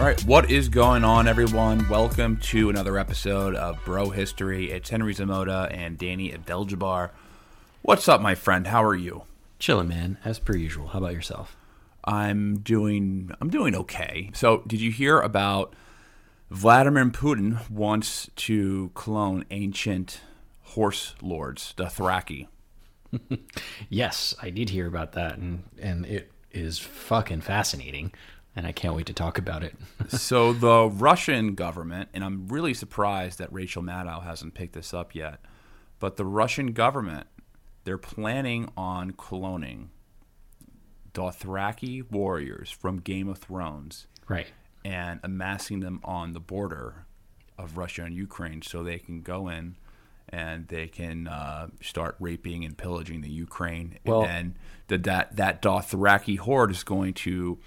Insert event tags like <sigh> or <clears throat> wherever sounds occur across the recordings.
All right, what is going on, everyone? Welcome to another episode of Bro History. It's Henry Zamota and Danny Abdeljabbar. What's up, my friend? How are you? Chilling, man, as per usual. How about yourself? I'm doing. I'm doing okay. So, did you hear about Vladimir Putin wants to clone ancient horse lords, the Thraki? <laughs> Yes, I did hear about that, and and it is fucking fascinating, and I can't wait to talk about it. <laughs> so the Russian government, and I'm really surprised that Rachel Maddow hasn't picked this up yet, but the Russian government, they're planning on cloning Dothraki warriors from Game of Thrones right. and amassing them on the border of Russia and Ukraine so they can go in and they can uh, start raping and pillaging the Ukraine. Well- and the, that, that Dothraki horde is going to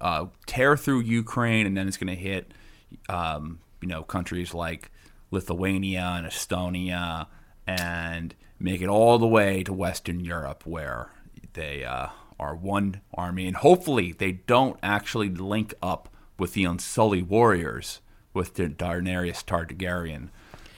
uh, tear through Ukraine and then it's going to hit, um, you know, countries like Lithuania and Estonia and make it all the way to Western Europe where they uh, are one army. And hopefully they don't actually link up with the Unsullied warriors with the Daenerys Targaryen.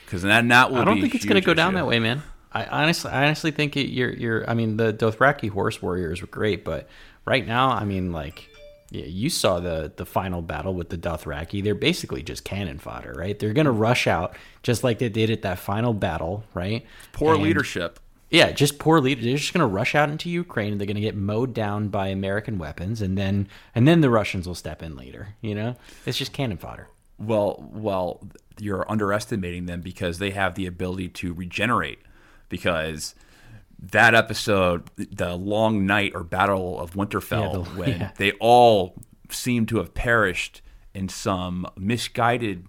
Because then that will I don't think it's going to go down issue. that way, man. I honestly, I honestly think it, you're, you're. I mean, the Dothraki horse warriors were great, but right now, I mean, like, yeah, you saw the the final battle with the Dothraki. They're basically just cannon fodder, right? They're going to rush out just like they did at that final battle, right? Poor And- leadership. Yeah, just poor leader. They're just going to rush out into Ukraine. and They're going to get mowed down by American weapons, and then and then the Russians will step in later. You know, it's just cannon fodder. Well, well, you're underestimating them because they have the ability to regenerate. Because that episode, the long night or battle of Winterfell, Yeah, the- when <laughs> yeah. they all seem to have perished in some misguided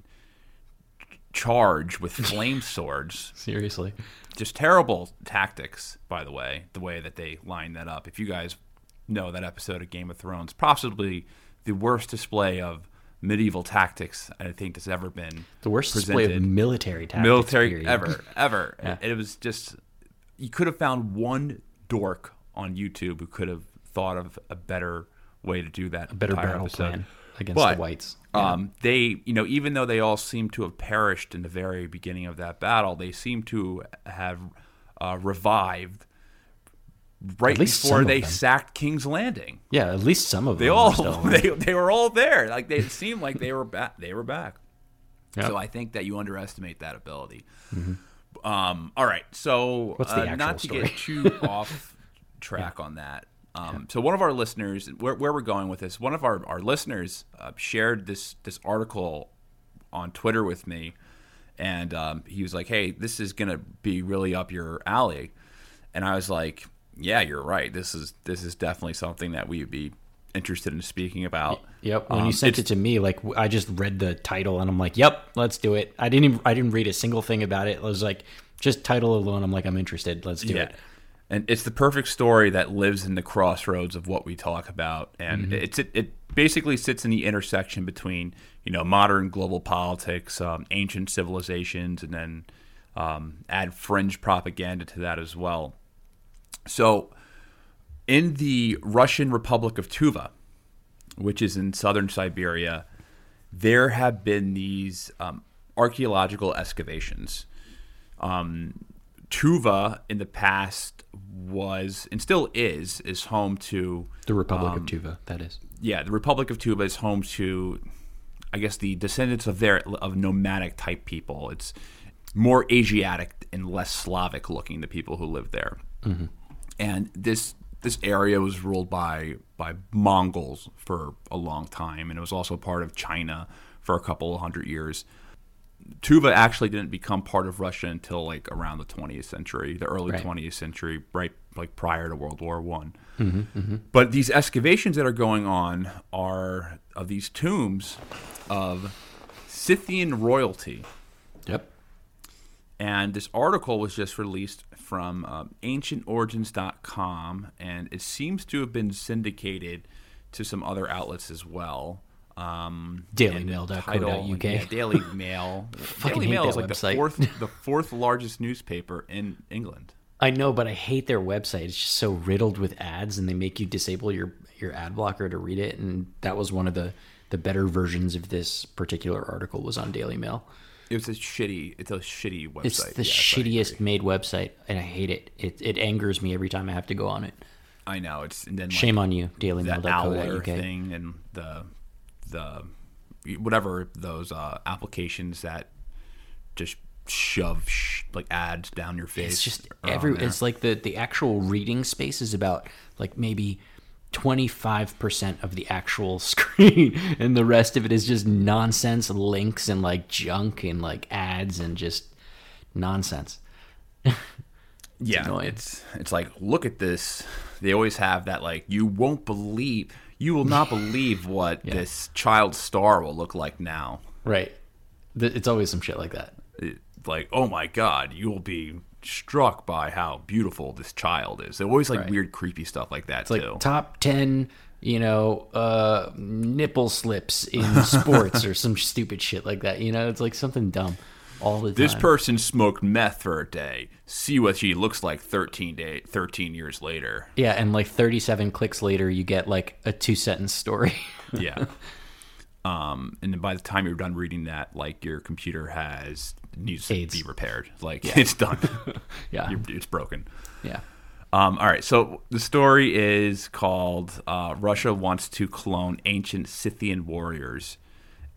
charge with <laughs> flame swords. Seriously. Just terrible tactics, by the way, the way that they line that up. If you guys know that episode of Game of Thrones, possibly the worst display of medieval tactics I think that's ever been The worst display of military tactics. military period. ever, ever. <laughs> Yeah. It, it was just you could have found one dork on YouTube who could have thought of a better way to do that. A better battle episode. plan against But, the whites. Um, they, you know, even though they all seem to have perished in the very beginning of that battle, they seem to have uh, revived right before they sacked King's Landing. Yeah, at least some of them. They them. all <laughs> still alive. they, they were all there. Like they seemed like they were back. They were back. Yep. So I think that you underestimate that ability. Um, all right, so uh, not actual to get too <laughs> off track on that. Um, So one of our listeners, where, where we're going with this, one of our, our listeners uh, shared this this article on Twitter with me, and um, he was like, "Hey, this is gonna be really up your alley," and I was like, "Yeah, you're right. This is this is definitely something that we would be interested in speaking about." Yep. When Um, you sent it to me, like I just read the title and I'm like, "Yep, let's do it." I didn't. Even, I didn't read a single thing about it. I was like, just title alone. I'm like, I'm interested. Let's do it. And it's the perfect story that lives in the crossroads of what we talk about, and Mm-hmm. it's it, it basically sits in the intersection between you know modern global politics, um, ancient civilizations, and then um, add fringe propaganda to that as well. So, in the Russian Republic of Tuva, which is in southern Siberia, there have been these um, archaeological excavations. Um, Tuva in the past was and still is is home to The Republic Um, of Tuva. That is. yeah the Republic of Tuva is home to I guess the descendants of their of nomadic type people. It's more Asiatic and less Slavic looking the people who live there. And this this area was ruled by by Mongols for a long time, and it was also part of China for a couple of hundred years. Tuva actually didn't become part of Russia until like around the 20th century, the early Right. 20th century, right like prior to World War One. Mm-hmm, mm-hmm. But these excavations that are going on are of these tombs of Scythian royalty. Yep. And this article was just released from um, ancientorigins.com, and it seems to have been syndicated to some other outlets as well. Um, DailyMail.co.uk. <laughs> Yeah, Daily Mail. Daily Mail is like the fourth, <laughs> the fourth largest newspaper in England. I know, but I hate their website. It's just so riddled with ads, and they make you disable your your ad blocker to read it. And that was one of the the better versions of this particular article was on Daily Mail. It was a shitty. It's a shitty website. It's the Yes, shittiest made website, and I hate it. It it angers me every time I have to go on it. I know it's and then like, Shame on you, dailymail.co.uk. thing and the the whatever those uh, applications that just shove sh- like ads down your face. It's just every. It's like the the actual reading space is about like maybe. 25% of the actual <laughs> screen and the rest of it is just nonsense links and like junk and like ads and just nonsense <laughs> yeah, annoying. it's it's like look at this. They always have that like you won't believe you will not <laughs> believe what this child star will look like now. right it's always some shit like that It- like oh my god, you will be struck by how beautiful this child is. They always like Right. weird creepy stuff like that it's like top 10 you know uh nipple slips in <laughs> sports or some stupid shit like that you know it's like something dumb all the time This person smoked meth for a day. See what she looks like 13 day, 13 years later. yeah and like 37 clicks later you get like a two sentence story Yeah. <laughs> um, and then by the time you're done reading that, like your computer has needs AIDS. to be repaired. Like it's done. <laughs> yeah You're, it's broken. yeah Um, all right. So the story is called uh, Russia wants to clone ancient Scythian warriors,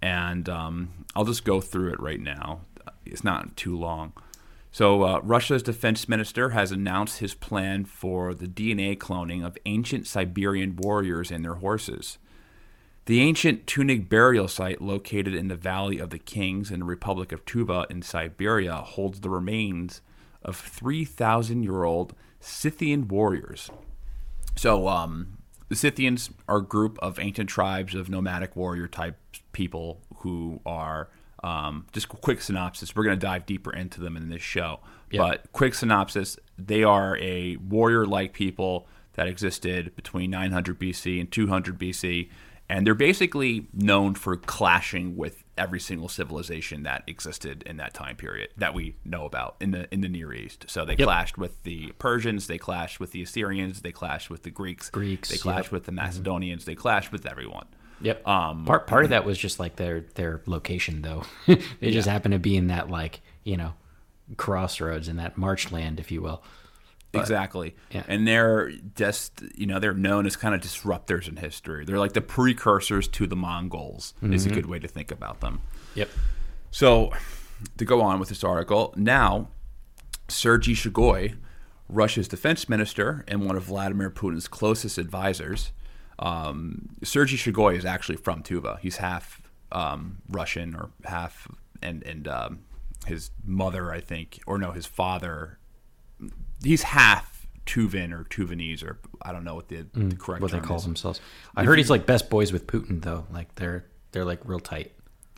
and um, I'll just go through it right now. It's not too long. So uh, Russia's defense minister has announced his plan for the DNA cloning of ancient Siberian warriors and their horses. The ancient Tunnug burial site located in the Valley of the Kings in the Republic of Tuva in Siberia holds the remains of 3,000 year old Scythian warriors. So, um, the Scythians are a group of ancient tribes of nomadic warrior type people who are um, just a quick synopsis. We're going to dive deeper into them in this show. But quick synopsis they are a warrior like people that existed between 900 BC and 200 BC. And they're basically known for clashing with every single civilization that existed in that time period that we know about in the in the Near East. So they clashed with the Persians, they clashed with the Assyrians, they clashed with the Greeks, Greeks, they clashed yep. with the Macedonians, they clashed with everyone. Yep. Um, part part of that was just like their their location though. <laughs> they just happen to be in that like you know crossroads in that marchland, if you will. Exactly. yeah. And they're just, you know, they're known as kind of disruptors in history. They're like the precursors to the Mongols, is Mm-hmm. a good way to think about them. Yep. So, to go on with this article, now Sergei Shoigu, Russia's defense minister and one of Vladimir Putin's closest advisors, um, Sergei Shoigu is actually from Tuva. He's half um, Russian or half, and and um, his mother, I think, or no, his father, he's half Tuvan or Tuvanese, or I don't know what the, the correct Mm, What they call is. themselves. I heard he's like best boys with Putin though. Like they're they're like real tight.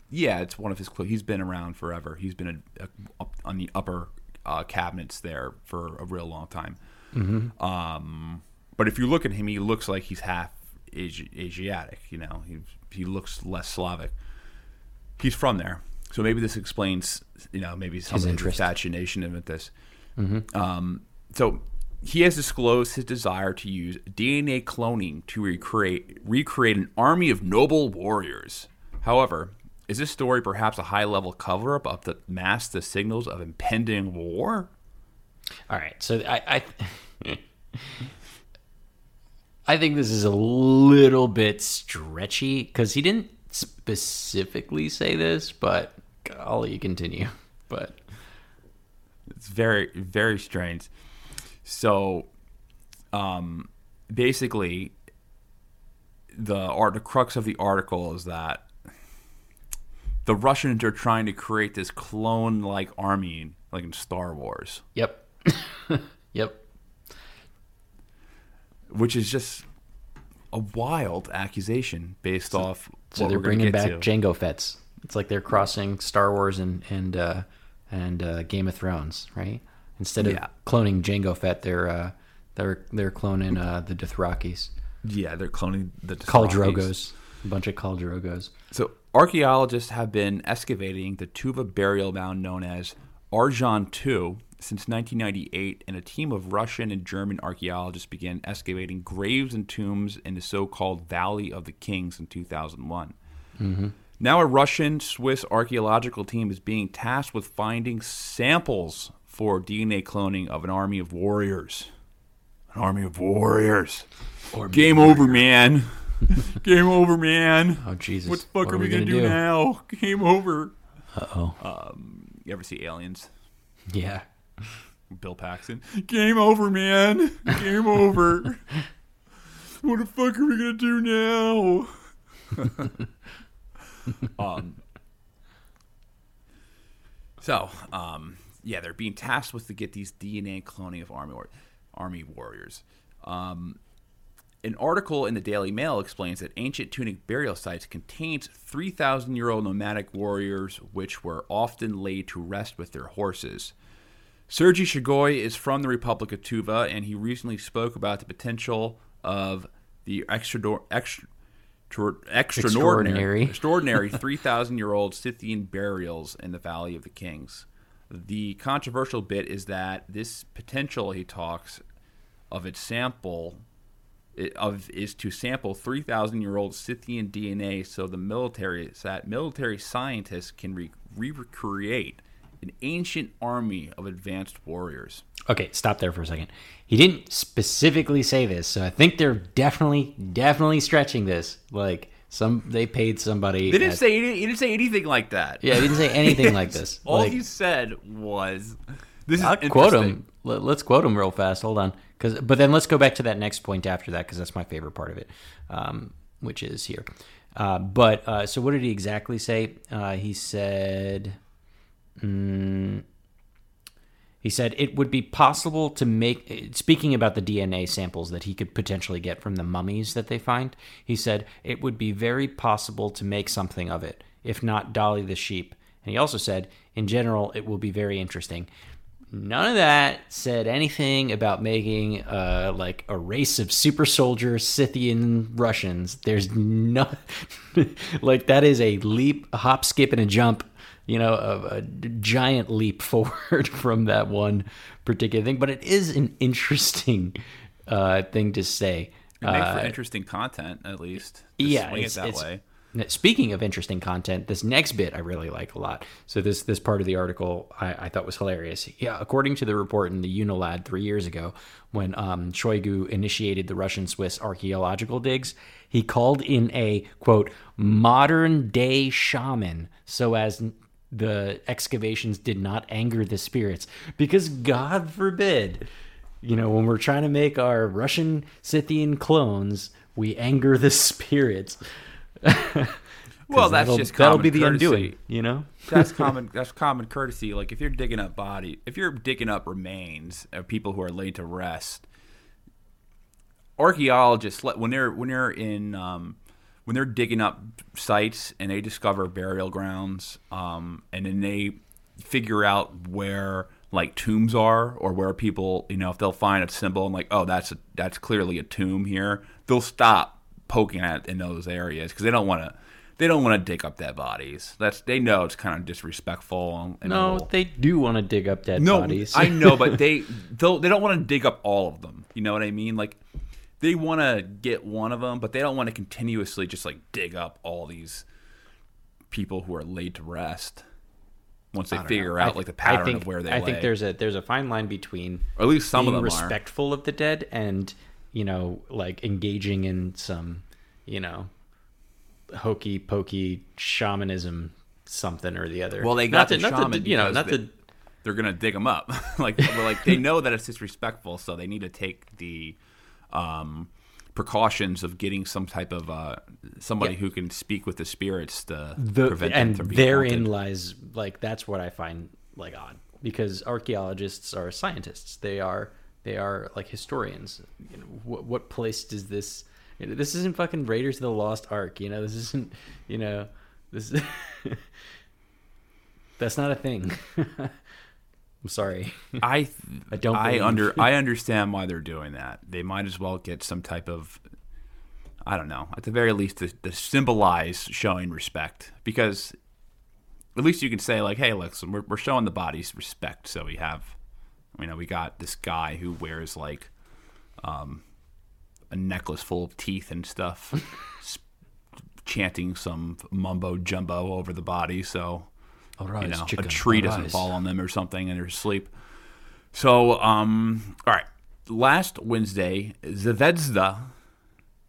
Yeah, it's one of his. clo- He's been around forever. He's been a, a, up on the upper uh, cabinets there for a real long time. Um, but if you look at him, he looks like he's half Asi- Asiatic. You know, he he looks less Slavic. He's from there, so maybe this explains. You know, maybe some His of interest. fascination with this. Um, so he has disclosed his desire to use DNA cloning to recreate recreate an army of noble warriors. However, is this story perhaps a high level cover up of the mask the signals of impending war? All right, so I I, <laughs> I think this is a little bit stretchy because he didn't specifically say this, but I'll let you continue. <laughs> But It's very very strange. So, um, basically the art the crux of the article is that the Russians are trying to create this clone like army like in Star Wars, Yep. <coughs> yep. which is just a wild accusation based off So they're bringing back to. Jango Fetts. It's like they're crossing Star Wars and and uh, and uh, Game of Thrones, right? Instead of Yeah. cloning Jango Fett, they're uh, they're they're cloning uh, the Dothrakis, yeah, they're cloning the Dothrakis. Drogos, a bunch of Khal Drogos. So archaeologists have been excavating the Tuva burial mound known as Arzhan II since 1998, and a team of Russian and German archaeologists began excavating graves and tombs in the so-called Valley of the Kings in 2001. Now, a Russian Swiss archaeological team is being tasked with finding samples for DNA cloning of an army of warriors. An army of warriors. Game over, man. <laughs> Game over, man. Oh Jesus! What the fuck What are we gonna, do, now? <laughs> Game over. Uh oh. Um, you ever see Aliens? yeah. Bill Paxton. Game over, man. Game <laughs> over. what the fuck are we gonna do now? um. So, um, yeah, they're being tasked with to get these DNA cloning of army war- army warriors. Um, an article in the Daily Mail explains that ancient Tunnug burial sites contains 3,000 year old nomadic warriors, which were often laid to rest with their horses. Sergei Shoigu is from the Republic of Tuva, and he recently spoke about the potential of the extrador- extra, extraordinary, Extraordinary. extraordinary 3,000 year old Scythian burials in the Valley of the Kings. The controversial bit is that this potential, he talks, of its sample of is to sample 3,000 year old Scythian DNA so the military that military scientists can re- recreate an ancient army of advanced warriors. Okay, stop there for a second. He didn't specifically say this, so I think they're definitely, definitely stretching this. Like some, they paid somebody. They didn't at- say he didn't, say anything like that. Yeah, he didn't say anything like <laughs> this. All Like- he said was, "This is I'll quote interesting." him. Let, us quote him real fast. Hold on, because but then let's go back to that next point after that because that's my favorite part of it, um, which is here. Uh, but uh, so what did he exactly say? Uh, he said, mm, he said it would be possible to make. Speaking about the DNA samples that he could potentially get from the mummies that they find, he said it would be very possible to make something of it, if not Dolly the sheep. And he also said, in general, it will be very interesting. None of that said anything about making uh, like a race of super soldier Scythian Russians. There's no <laughs> like that is a leap, a hop, skip, and a jump. You know, a, a giant leap <laughs> forward from that one particular thing. But it is an interesting uh, thing to say. It makes Uh, for interesting content, at least. to yeah, swing it that it's- way. Speaking of interesting content, this next bit I really like a lot. So this this part of the article I, I thought was hilarious. Yeah, according to the report in the Unilad three years ago, when um, Shoigu initiated the Russian-Swiss archaeological digs, he called in a quote modern day shaman so as the excavations did not anger the spirits because God forbid you know, when we're trying to make our Russian Scythian clones, we anger the spirits <laughs> Well, that's just that'll be the courtesy. undoing, you know. <laughs> that's common. That's common courtesy. Like if you're digging up body, if you're digging up remains of people who are laid to rest, archaeologists when they're when they're in um, when they're digging up sites and they discover burial grounds, um, and then they figure out where like tombs are or where people, you know, if they'll find a symbol and like, oh, that's a, that's clearly a tomb here, they'll stop poking at in those areas because they don't want to. They don't want to dig up dead bodies. That's they know it's kind of disrespectful. And No, little- they do want to dig up dead no, bodies. I know, but <laughs> they they don't want to dig up all of them. You know what I mean? Like they want to get one of them, but they don't want to continuously just like dig up all these people who are laid to rest. Once they figure out I- like the pattern think, of where they I lay, think there's a there's a fine line between or at least some of them are. respectful of the dead and you know like engaging in some you know hokey pokey shamanism something or the other. Well, they not got the to, not to- shaman you know, not they- to They're gonna dig them up. <laughs> like, like they <laughs> know that it's disrespectful, so they need to take the, um, precautions of getting some type of uh, somebody who can speak with the spirits to the prevent them and from being therein haunted. lies like that's what I find like odd because archaeologists are scientists. They are they are like historians. You know, what what place does this? You know, this isn't fucking Raiders of the Lost Ark. You know, this isn't. You know, this. <laughs> that's not a thing. <laughs> I'm sorry. <laughs> I I don't I believe. under I <laughs> understand why they're doing that. They might as well get some type of I don't know, at the very least to, to symbolize showing respect because at least you can say like, hey, listen, we're we're showing the bodies respect. So we have, you know, we got this guy who wears like, um, a necklace full of teeth and stuff, <laughs> chanting some mumbo jumbo over the body. So you know, a tree doesn't fall on them or something and they're asleep. So, um, all right. Last Wednesday, Zvezda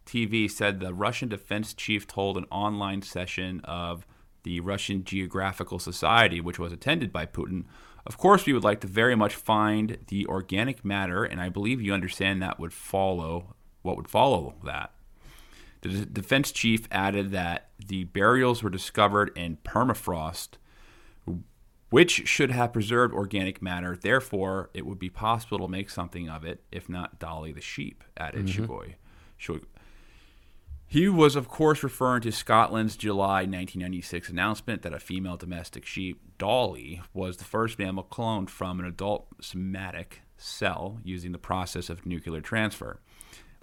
TV said the Russian defense chief told an online session of the Russian Geographical Society, which was attended by Putin. Of course, we would like to very much find the organic matter, and I believe you understand that would follow what would follow that. The defense chief added that the burials were discovered in permafrost, which should have preserved organic matter. Therefore, it would be possible to make something of it, if not Dolly the sheep, added. Mm-hmm. Shug- He was, of course, referring to Scotland's July 1996 announcement that a female domestic sheep, Dolly, was the first mammal cloned from an adult somatic cell using the process of nuclear transfer.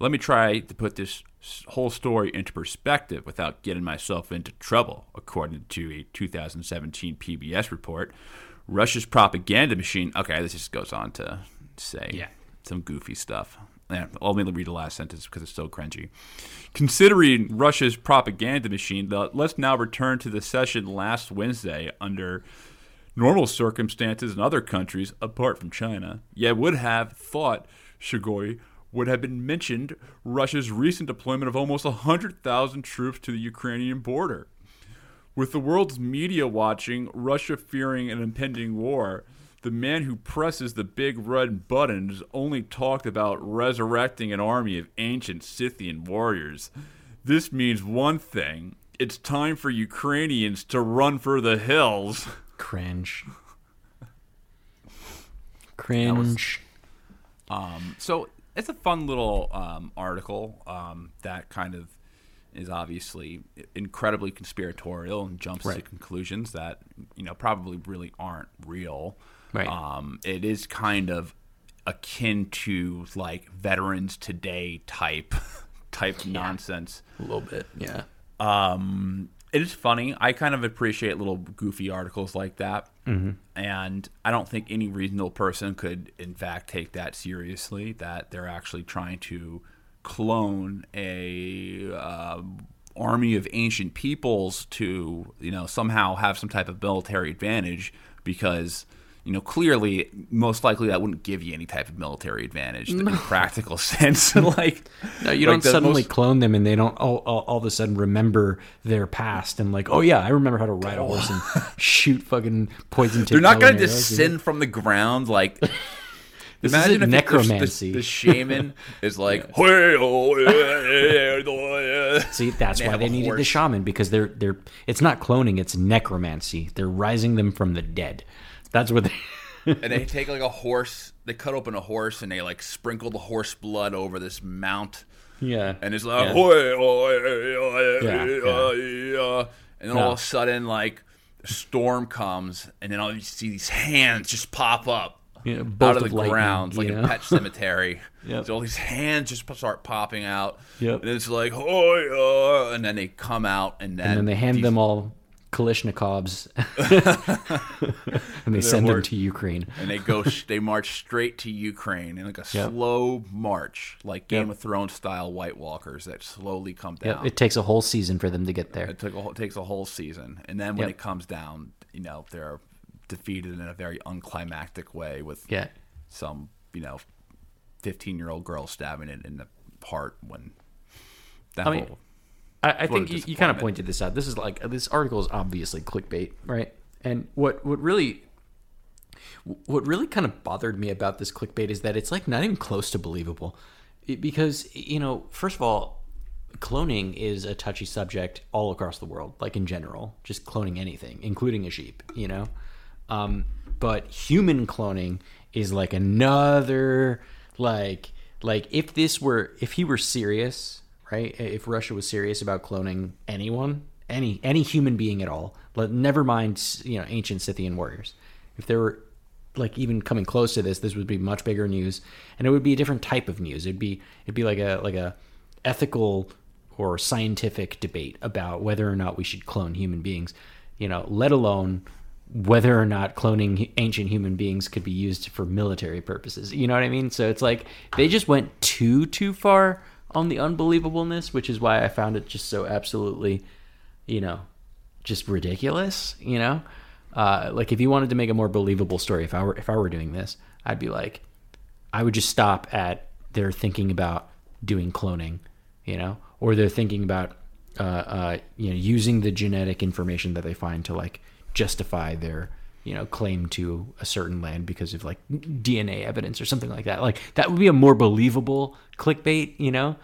Let me try to put this whole story into perspective without getting myself into trouble. According to a 2017 PBS report, Russia's propaganda machine. Okay, this just goes on to say Yeah. some goofy stuff. Yeah, let me read the last sentence because it's so cringy. Considering Russia's propaganda machine, let's now return to the session last Wednesday under normal circumstances in other countries apart from China. You would have thought Shoigu would have been mentioned Russia's recent deployment of almost 100,000 troops to the Ukrainian border. With the world's media watching, Russia fearing an impending war, the man who presses the big red buttons only talked about resurrecting an army of ancient Scythian warriors. This means one thing it's time for Ukrainians to run for the hills. <laughs> Cringe. Cringe. Um, so it's a fun little um, article um, that kind of is obviously incredibly conspiratorial and jumps to conclusions that you know probably really aren't real. Right. Um, it is kind of akin to like veterans today type <laughs> type nonsense. A little bit. Yeah. Um, it is funny. I kind of appreciate little goofy articles like that, mm-hmm. and I don't think any reasonable person could, in fact, take that seriously. That they're actually trying to clone a uh, army of ancient peoples to, you know, somehow have some type of military advantage because. You know, clearly, most likely that wouldn't give you any type of military advantage in a practical <laughs> sense. <laughs> like, No, you like don't suddenly most- clone them and they don't all, all, all of a sudden remember their past and like, oh yeah, I remember how to ride a horse and <laughs> shoot fucking poison. They're not going to descend from the ground like. This Imagine if the- the- necromancy. The, shaman is like, oh, See, that's why they needed the shaman because they're they're it's not cloning, it's necromancy. They're rising them from the dead. That's what they <laughs> and they take like a horse. They cut open a horse and they like sprinkle the horse blood over this mount, Yeah. and it's like, Yeah. "Hoi, hoi, hoi, Yeah, hoi," and then all of a sudden, like, a storm comes, and then all you see these hands just pop up. Yeah, out bolt of the of lightning, ground, like you a pet cemetery. <laughs> Yep. So all these hands just start popping out. Yep. And it's like, "Hoi, hoi," and then they come out, and then and then they hand these- them all Kalashnikovs <laughs> <laughs> and they send them to Ukraine. and they go they march straight to Ukraine in like a Yep. slow march, like Game Yep. of Thrones style White Walkers that slowly come Yep, down. it takes a whole season for them to get there. It took a, whole- takes a whole season, and then when Yep. it comes down, you know they're defeated in a very unclimactic way with Yeah. some you know fifteen year old girl stabbing it in the heart when that I mean, whole I, I think you, you kind of pointed this out. This is like this article is obviously clickbait, right? And what what really what really kind of bothered me about this clickbait is that it's like not even close to believable. It- because you know, first of all, cloning is a touchy subject all across the world, like in general, just cloning anything, including a sheep. You know, um, but human cloning is like another like like if this were if he were serious, right? If Russia was serious about cloning anyone, any any human being at all, let never mind you know ancient Scythian warriors. If there were like even coming close to this, this would be much bigger news, and it would be a different type of news. It'd be it'd be like a like a ethical or scientific debate about whether or not we should clone human beings. You know, let alone whether or not cloning ancient human beings could be used for military purposes. You know what I mean? So it's like they just went too too far on the unbelievableness, which is why I found it just so absolutely, you know, just ridiculous. You know, uh, like if you wanted to make a more believable story, if I were if I were doing this, I'd be like, I would just stop at they're thinking about doing cloning, you know, or they're thinking about uh, uh, you know using the genetic information that they find to like justify their you know claim to a certain land because of like DNA evidence or something like that. Like that would be a more believable clickbait, you know.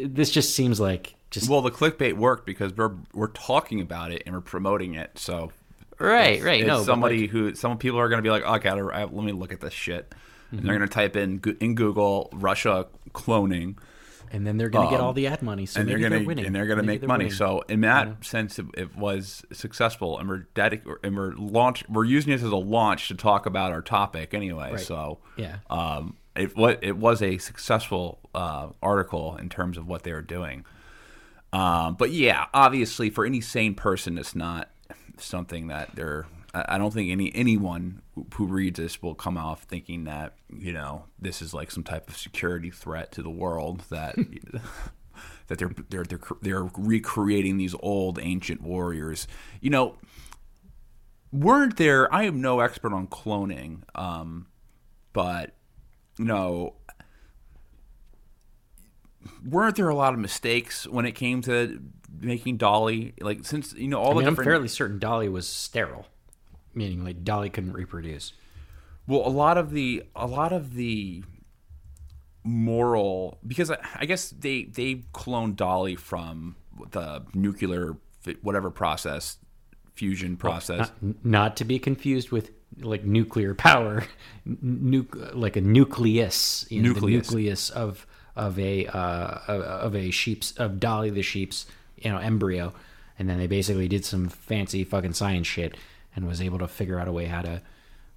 This just seems like just Well, the clickbait worked because we're we're talking about it and we're promoting it. So right, right. it's no, somebody like, who some people are going to be like, oh, I gotta I, let me look at this shit. And Mm-hmm. they're going to type in in Google Russia cloning, and then they're gonna get um, all the ad money, so and they're going to winning. and they're going to make money. winning. So in that sense, it, it was successful, and we're dedic- and we're launch we're using it as a launch to talk about our topic anyway. Right. So Yeah. um, it what it was a successful uh, article in terms of what they were doing. Um, but yeah, obviously, for any sane person, it's not something that they're. I don't think any anyone who- reads this will come off thinking that you know this is like some type of security threat to the world that <laughs> that they're they're they're they're recreating these old ancient warriors. You know, weren't there? I am no expert on cloning, um, but you know, weren't there a lot of mistakes when it came to making Dolly? Like since you know all I mean, the I'm different. fairly certain Dolly was sterile, meaning like Dolly couldn't reproduce. Well, a lot of the a lot of the moral because I, I guess they they cloned Dolly from the nuclear whatever process fusion process. Not, not to be confused with like nuclear power, nu- like a nucleus, you know, the Nucleus. nucleus of of a uh, of a sheep's of Dolly the sheep's you know embryo, and then they basically did some fancy fucking science shit and was able to figure out a way how to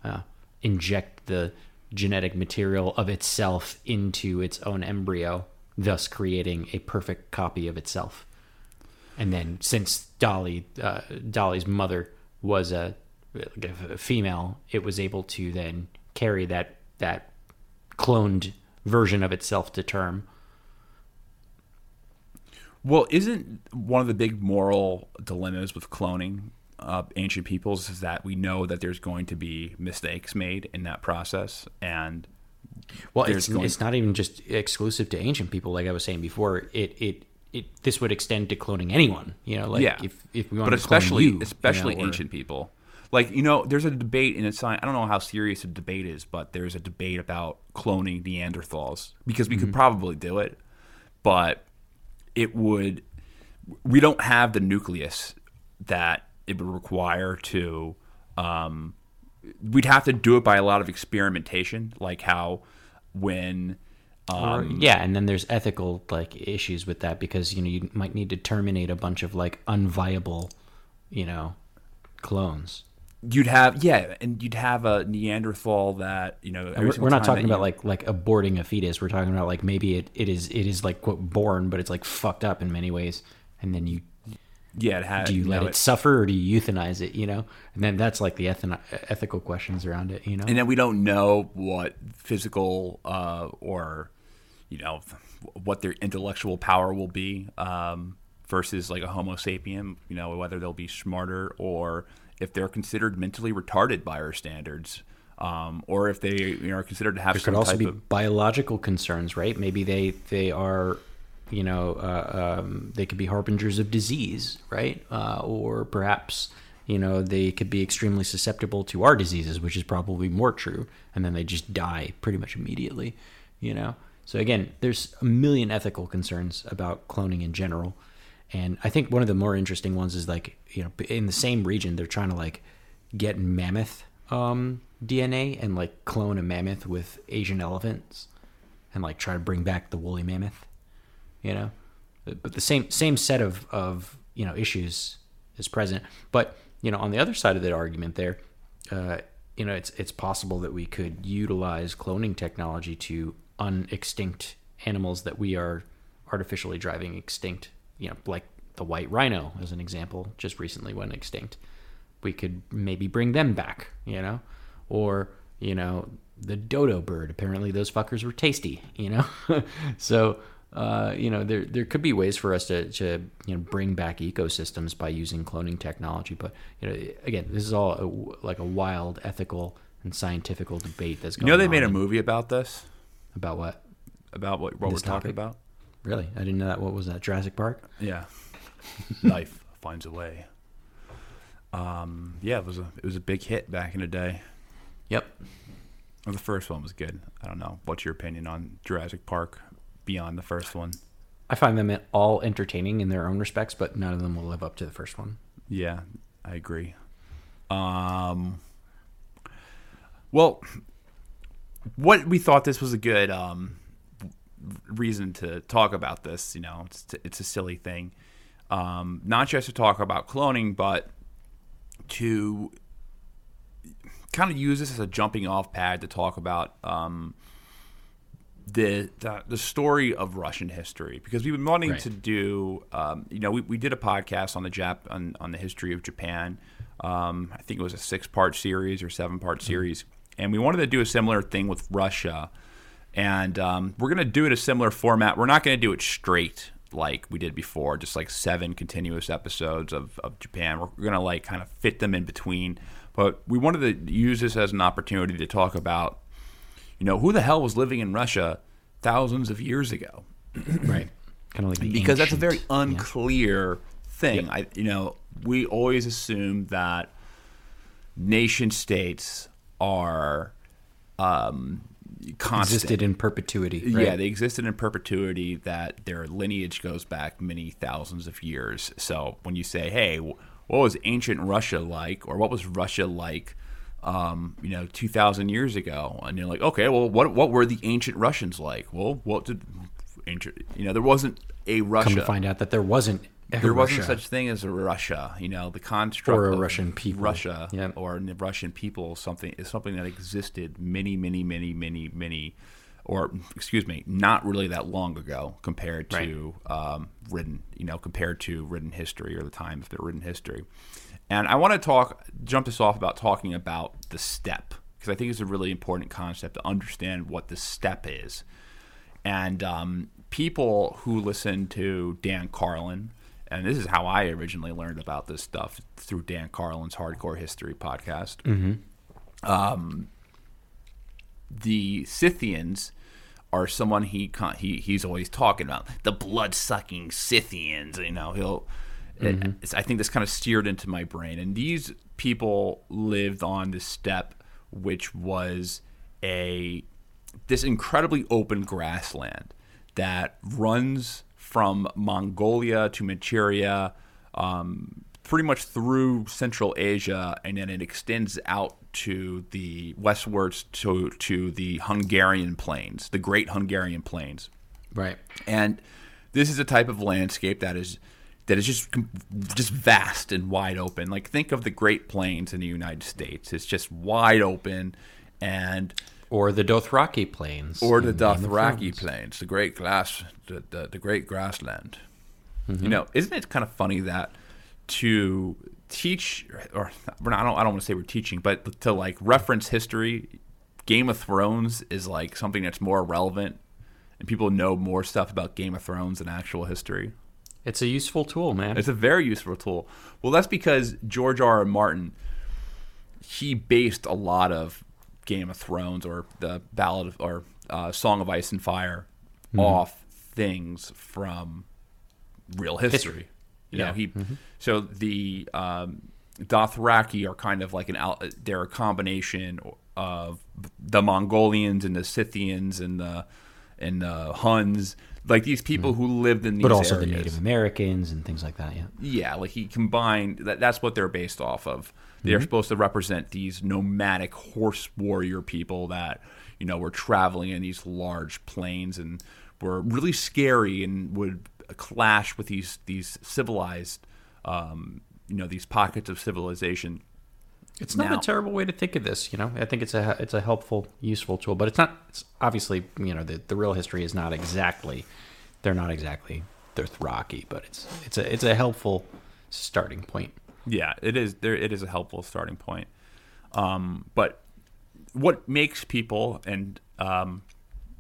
uh, inject the genetic material of itself into its own embryo, thus creating a perfect copy of itself. And then, since Dolly, uh, Dolly's mother was a, a female, it was able to then carry that that cloned version of itself to term. Well, isn't one of the big moral dilemmas with cloning uh, ancient peoples is that we know that there's going to be mistakes made in that process, and Well, it's, going- it's not even just exclusive to ancient people. Like I was saying before, it it, it this would extend to cloning anyone. You know, like yeah, if if we but want especially to clone you, especially you know, or- ancient people. Like you know, there's a debate in science. I don't know how serious a debate is, but there's a debate about cloning Neanderthals because we Mm-hmm. could probably do it, but it would. We don't have the nucleus that it would require to. Um, we'd have to do it by a lot of experimentation, like how when. Or- Um, yeah, and then there's ethical like issues with that because you know you might need to terminate a bunch of like unviable, you know, clones. You'd have yeah, and you'd have a Neanderthal that you know. We're, we're not talking about you- like like aborting a fetus. We're talking about like maybe it, it is it is like quote born, but it's like fucked up in many ways, and then you yeah, it had, do you let know, it suffer or do you euthanize it? You know, and then that's like the ethno- ethical questions around it. You know, and then we don't know what physical uh, or you know what their intellectual power will be um, versus like a Homo sapien. You know whether they'll be smarter or if they're considered mentally retarded by our standards, um, or if they you know, are considered to have there some could also type be of biological concerns, right? Maybe they they are, you know, uh, um, they could be harbingers of disease, right? Uh, or perhaps you know they could be extremely susceptible to our diseases, which is probably more true, and then they just die pretty much immediately. You know, So again, there's a million ethical concerns about cloning in general, and I think one of the more interesting ones is like you know in the same region they're trying to like get mammoth um, DNA and like clone a mammoth with Asian elephants, and like try to bring back the woolly mammoth, you know, but the same same set of of you know issues is present, but you know on the other side of that argument there. Uh, you know, it's it's possible that we could utilize cloning technology to unextinct animals that we are artificially driving extinct. You know, like the white rhino, as an example, just recently went extinct. We could maybe bring them back. You know, or you know, the dodo bird. Apparently, those fuckers were tasty. You know, <laughs> so. Uh, you know, there there could be ways for us to, to you know bring back ecosystems by using cloning technology, but you know, again, this is all a, like a wild ethical and scientific debate that's going. On. You know they made a movie about this, about what? about what, what we're This talking about. Really, I didn't know that. What was that? Jurassic Park? Yeah, <laughs> life finds a way. Um, yeah, it was a it was a big hit back in the day. Yep. Well, the first one was good. I don't know. What's your opinion on Jurassic Park beyond the first one? I find them all entertaining in their own respects, but none of them will live up to the first one. Yeah, I agree. Um, well, what we thought this was a good um, reason to talk about this. You know, it's it's a silly thing, um, not just to talk about cloning, but to kind of use this as a jumping off pad to talk about um, the, the the story of Russian history because we've been wanting Right. to do. Um, you know, we, we did a podcast on the Jap on, on the history of Japan. Um, I think it was a six part series or seven part series, and we wanted to do a similar thing with Russia. And um, we're going to do it a similar format. We're not going to do it straight like we did before, just like seven continuous episodes of, of Japan. We're going to like kind of fit them in between. But we wanted to use this as an opportunity to talk about, you know, who the hell was living in Russia thousands of years ago? <clears throat> Right. Kind of like because that's a very ancient- unclear thing. I, you know, we always assume that nation states are um, constant. existed in perpetuity. Yeah, they existed in perpetuity. That their lineage goes back many thousands of years. So when you say, "Hey, what was ancient Russia like?" or "What was Russia like?" Um, you know, two thousand years ago, and you're like, "Okay, well, what what were the ancient Russians like?" Well, what did ancient? You know, there wasn't a Russia. Come to find out that there wasn't. a there wasn't Russia. such thing as a Russia. You know, the construct Or a Russian people. Russia Yeah. or the Russian people something is something that existed many, many, many, many, many, or excuse me, not really that long ago compared to um, written. You know, compared to written history or the time of the written history. And I want to talk, jump this off about talking about the steppe because I think it's a really important concept to understand what the steppe is. And um, people who listen to Dan Carlin, and this is how I originally learned about this stuff through Dan Carlin's Hardcore History podcast. Um, the Scythians are someone he he he's always talking about the blood sucking Scythians. You know, he'll. It- I think this kind of steered into my brain, and these people lived on this steppe, which was a this incredibly open grassland that runs from Mongolia to Manchuria, um, pretty much through Central Asia, and then it extends out to the westwards to to the Hungarian plains, the Great Hungarian Plains. Right. And this is a type of landscape that is that is just just vast and wide open. Like think of the Great Plains in the United States. It's just wide open and Or the Dothraki Plains. or the in Game of Dothraki. Plains, the great glass, the, the, the great grassland. Mm-hmm. You know, isn't it kind of funny that to teach, or we're not, I don't, I don't want to say we're teaching, but to like reference history, Game of Thrones is like something that's more relevant, and people know more stuff about Game of Thrones than actual history. It's a useful tool, man. It's a very useful tool. Well, that's because George R. R. Martin he based a lot of Game of Thrones or the Ballad of, or uh, Song of Ice and Fire off things from real history. History. You know, Yeah. he so the um, Dothraki are kind of like an they're a combination of the Mongolians and the Scythians and the and the Huns, like these people who lived in these Mm. but also areas. the Native Americans and things like that. Yeah. Yeah, like he combined that. That's what they're based off of. They're supposed to represent these nomadic horse warrior people that you know were traveling in these large plains and were really scary and would clash with these these civilized, um, you know, these pockets of civilization. It's not Now- a terrible way to think of this, you know. I think it's a it's a helpful, useful tool, but it's not. It's obviously, you know, the, the real history is not exactly. They're not exactly Dothraki, but it's it's a it's a helpful starting point. Yeah, it is. There, it is a helpful starting point. Um, but what makes people, and um,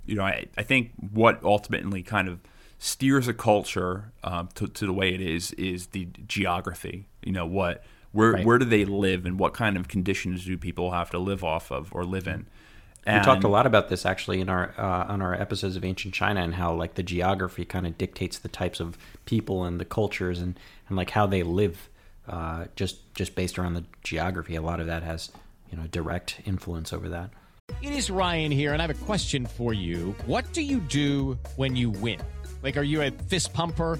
you know, I, I think what ultimately kind of steers a culture um, to, to the way it is is the geography. You know, what where Right. where do they live, and what kind of conditions do people have to live off of or live in? we talked a lot about this actually in our uh, on our episodes of ancient China and how like the geography kind of dictates the types of people and the cultures and, and like how they live uh, just just based around the geography. A lot of that has you know direct influence over that. It is Ryan here, and I have a question for you. What do you do when you win? Like, are you a fist pumper?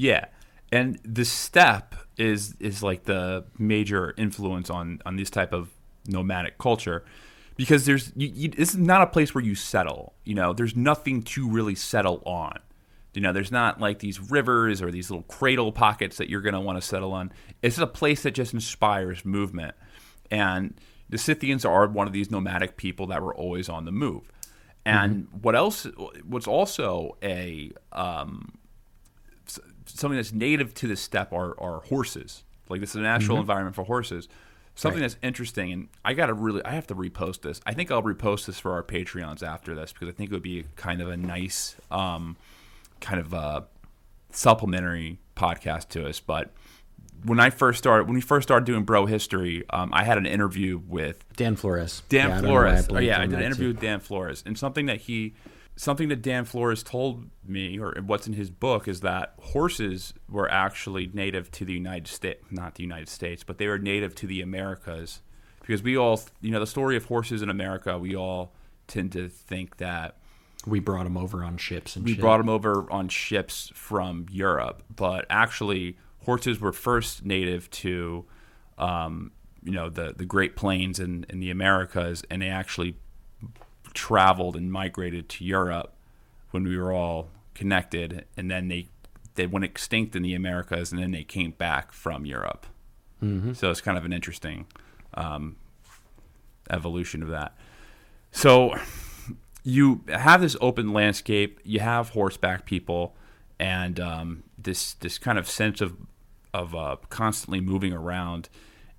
Yeah, and the steppe is is like the major influence on on this type of nomadic culture because there's you, you, this is not a place where you settle. You know, there's nothing to really settle on. You know, there's not like these rivers or these little cradle pockets that you're going to want to settle on. It's a place that just inspires movement. And the Scythians are one of these nomadic people that were always on the move. And what else? What's also a um, something that's native to the steppe are, are horses. Like this is a natural environment for horses. Something that's interesting, and I gotta really, I have to repost this. I think I'll repost this for our Patreons after this because I think it would be kind of a nice, um, kind of a supplementary podcast to us. But when I first started, when we first started doing Bro History, um, I had an interview with Dan Flores. Dan Yeah, I don't know why I Flores. Oh, yeah, I did an interview too. with Dan Flores, and something that he, something that Dan Flores told me, or what's in his book, is that horses were actually native to the United States, not the United States, but they were native to the Americas, because we all, you know, the story of horses in America, we all tend to think that We brought them over on ships and we shit. brought them over on ships from Europe, but actually horses were first native to, um, you know, the the Great Plains in, in the Americas, and they actually traveled and migrated to Europe when we were all connected, and then they they went extinct in the Americas, and then they came back from Europe. Mm-hmm. So it's kind of an interesting um, evolution of that. So you have this open landscape, you have horseback people, and um, this this kind of sense of of uh, constantly moving around.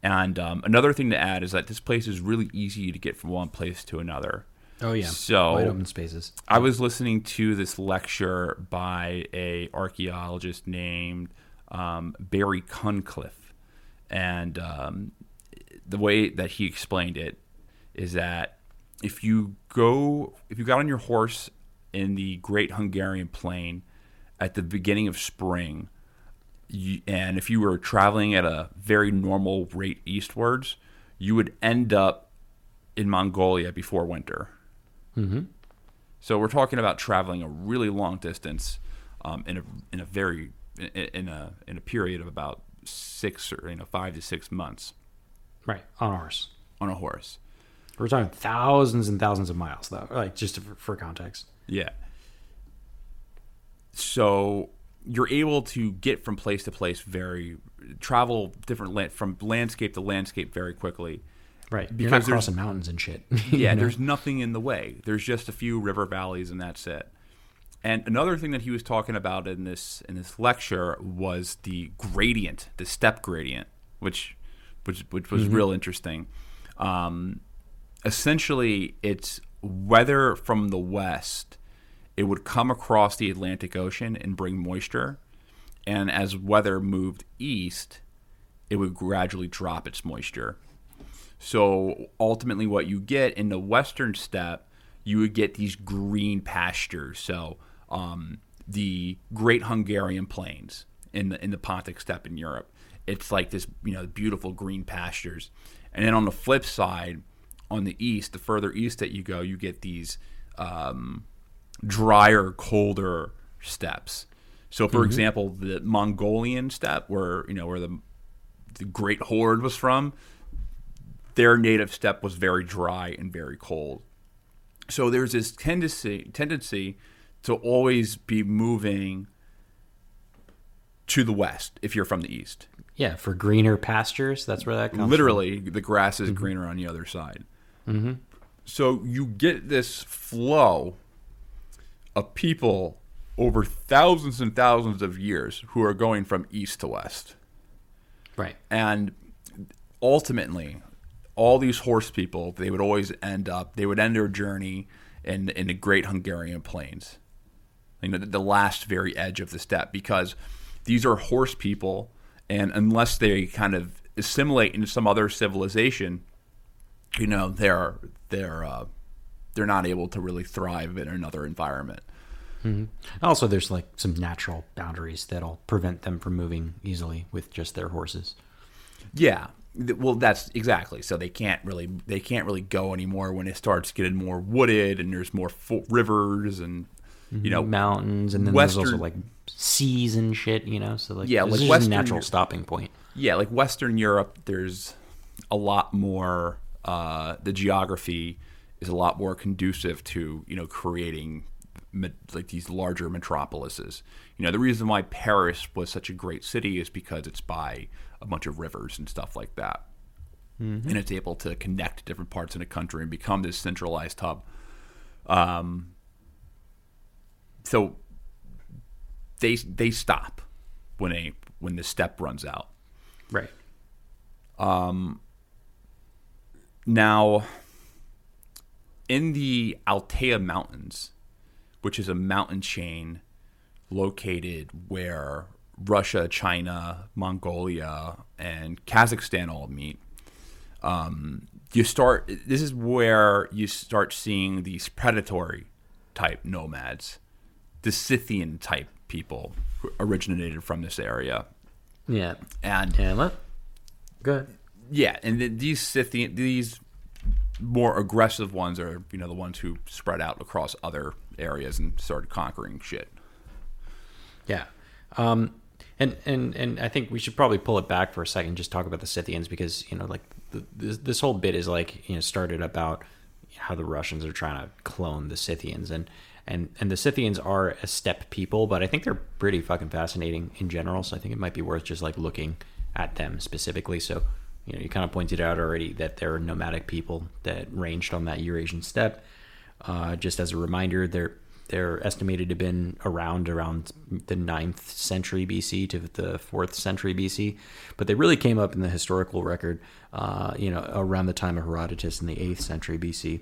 And um, another thing to add is that this place is really easy to get from one place to another. Oh yeah. So- wide open spaces. I was listening to this lecture by a archaeologist named um, Barry Cunliffe, and um, the way that he explained it is that if you go, if you got on your horse in the Great Hungarian Plain at the beginning of spring, you, and if you were traveling at a very normal rate eastwards, you would end up in Mongolia before winter. Mm-hmm. So we're talking about traveling a really long distance um, in a in a very in, in a in a period of about six or you know five to six months Right. On a horse. on a horse. We're talking thousands and thousands of miles, though. Like just for, for context. Yeah. So you're able to get from place to place very travel different land, from landscape to landscape very quickly. Right. You're Because not there's- crossing mountains and shit. <laughs> Yeah, there's nothing in the way. There's just a few river valleys and that's it. And another thing that he was talking about in this in this lecture was the gradient, the steppe gradient, which which which was real interesting. Um, essentially, it's weather from the west. It would come across the Atlantic Ocean and bring moisture, and as weather moved east, it would gradually drop its moisture. So ultimately, what you get in the western steppe, you would get these green pastures. So um, the Great Hungarian Plains in the in the Pontic steppe in Europe, it's like this you know beautiful green pastures. And then on the flip side, on the east, the further east that you go, you get these um, drier, colder steppes. So, for example, the Mongolian steppe, where you know where the the Great Horde was from, their native steppe was very dry and very cold. So there's this tendency tendency to always be moving to the west if you're from the east. yeah, for greener pastures. That's where that comes Literally, the grass is greener on the other side. Mm-hmm. So you get this flow of people over thousands and thousands of years who are going from east to west. Right. and ultimately all these horse people they would always end up they would end their journey in in the great hungarian plains you know the, the last very edge of the steppe because these are horse people and unless they kind of assimilate into some other civilization you know they're they're uh, they're not able to really thrive in another environment Also, there's like some natural boundaries that'll prevent them from moving easily with just their horses. Yeah. Well, that's exactly. So they can't really they can't really go anymore when it starts getting more wooded and there's more fo- rivers and you know mountains, and then there's also like seas and shit. You know, so like Yeah, like Western natural stopping point. yeah, like Western Europe. There's a lot more. Uh, the geography is a lot more conducive to you know creating like these larger metropolises. You know, the reason why Paris was such a great city is because it's by a bunch of rivers and stuff like that, and it's able to connect different parts of the country and become this centralized hub. Um, so they they stop when a when the steppe runs out. Right. Um, Now, in the Altai Mountains, which is a mountain chain located where Russia, China, Mongolia, and Kazakhstan all meet, um, you start. This is where you start seeing these predatory type nomads, the Scythian type people who originated from this area, Yeah. and let. Good. yeah, and th- these Scythian, these more aggressive ones are, you know, the ones who spread out across other areas and started conquering shit. Yeah. Um, and, and, and I think we should probably pull it back for a second, and just talk about the Scythians because, you know, like the, this, this whole bit is like, you know, started about how the Russians are trying to clone the Scythians and, and, and the Scythians are a steppe people, but I think they're pretty fucking fascinating in general. So I think it might be worth just like looking at them specifically. So, you know, you kind of pointed out already that they're nomadic people that ranged on that Eurasian steppe. Uh, just as a reminder, they're they're estimated to have been around around the 9th century BC to the 4th century BC, but they really came up in the historical record, uh, you know, around the time of Herodotus in the 8th century BC.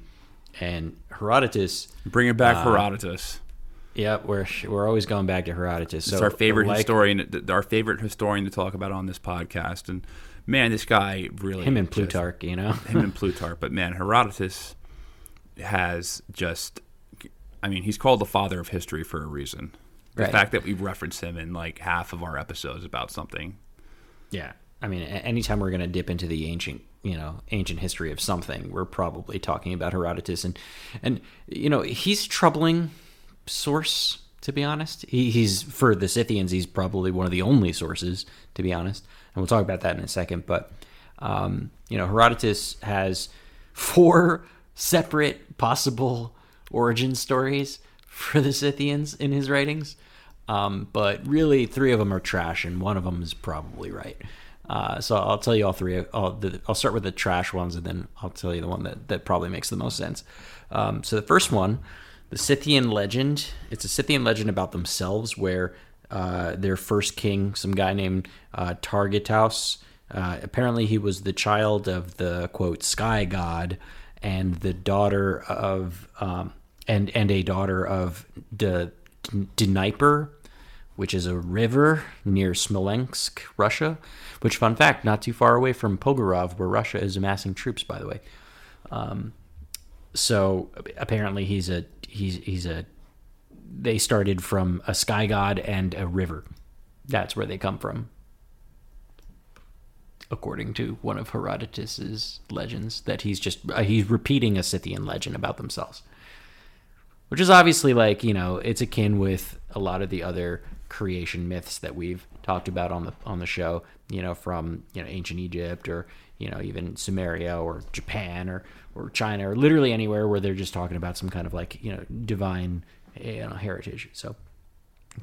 And Herodotus, Bring it back, Herodotus. yeah, we're we're always going back to Herodotus. It's our favorite like historian, our favorite historian to talk about on this podcast. And man, this guy really him and just- Plutarch, you know. him and <laughs> Plutarch. But man, Herodotus has just, I mean, he's called the father of history for a reason. The Right. fact that we reference him in like half of our episodes about something. Yeah, I mean, anytime we're going to dip into the ancient, you know, ancient history of something, we're probably talking about Herodotus, and and you know, he's troubling source to be honest. He, he's for the Scythians, he's probably one of the only sources to be honest, and we'll talk about that in a second. But um, you know, Herodotus has four separate possible origin stories for the Scythians in his writings. Um, but really, three of them are trash, and one of them is probably right. Uh, so I'll tell you all three. I'll, the, I'll start with the trash ones, and then I'll tell you the one that, that probably makes the most sense. Um, so the first one, the Scythian legend. It's a Scythian legend about themselves, where uh, their first king, some guy named uh, Targitaus, uh, apparently he was the child of the quote sky god and the daughter of um, and and a daughter of the Dnieper, which is a river near Smolensk, Russia. Which, fun fact, not too far away from Pogorov, where Russia is amassing troops. By the way, um, so apparently he's a he's he's a they started from a sky god and a river. That's where they come from, according to one of Herodotus's legends. That he's just uh, he's repeating a Scythian legend about themselves which is obviously like you know it's akin with a lot of the other creation myths that we've talked about on the on the show you know from you know ancient egypt or you know even sumeria or japan or or china or literally anywhere where they're just talking about some kind of like you know divine you know, heritage. So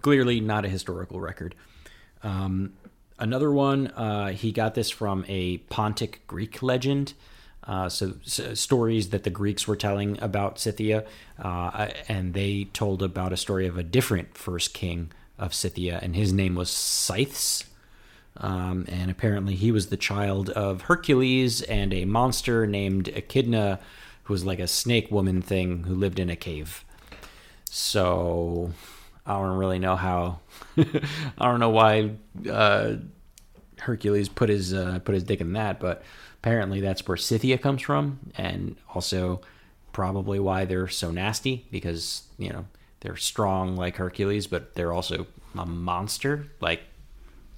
clearly not a historical record. Um, another one uh, he got this from a pontic greek legend uh, so, so stories that the Greeks were telling about Scythia, uh, and they told about a story of a different first king of Scythia, and his name was Scythes. Um, and apparently, he was the child of Hercules and a monster named Echidna, who was like a snake woman thing who lived in a cave. So, I don't really know how. <laughs> I don't know why uh, Hercules put his uh, put his dick in that, but apparently that's where Scythia comes from, and also probably why they're so nasty because you know they're strong like Hercules, but they're also a monster like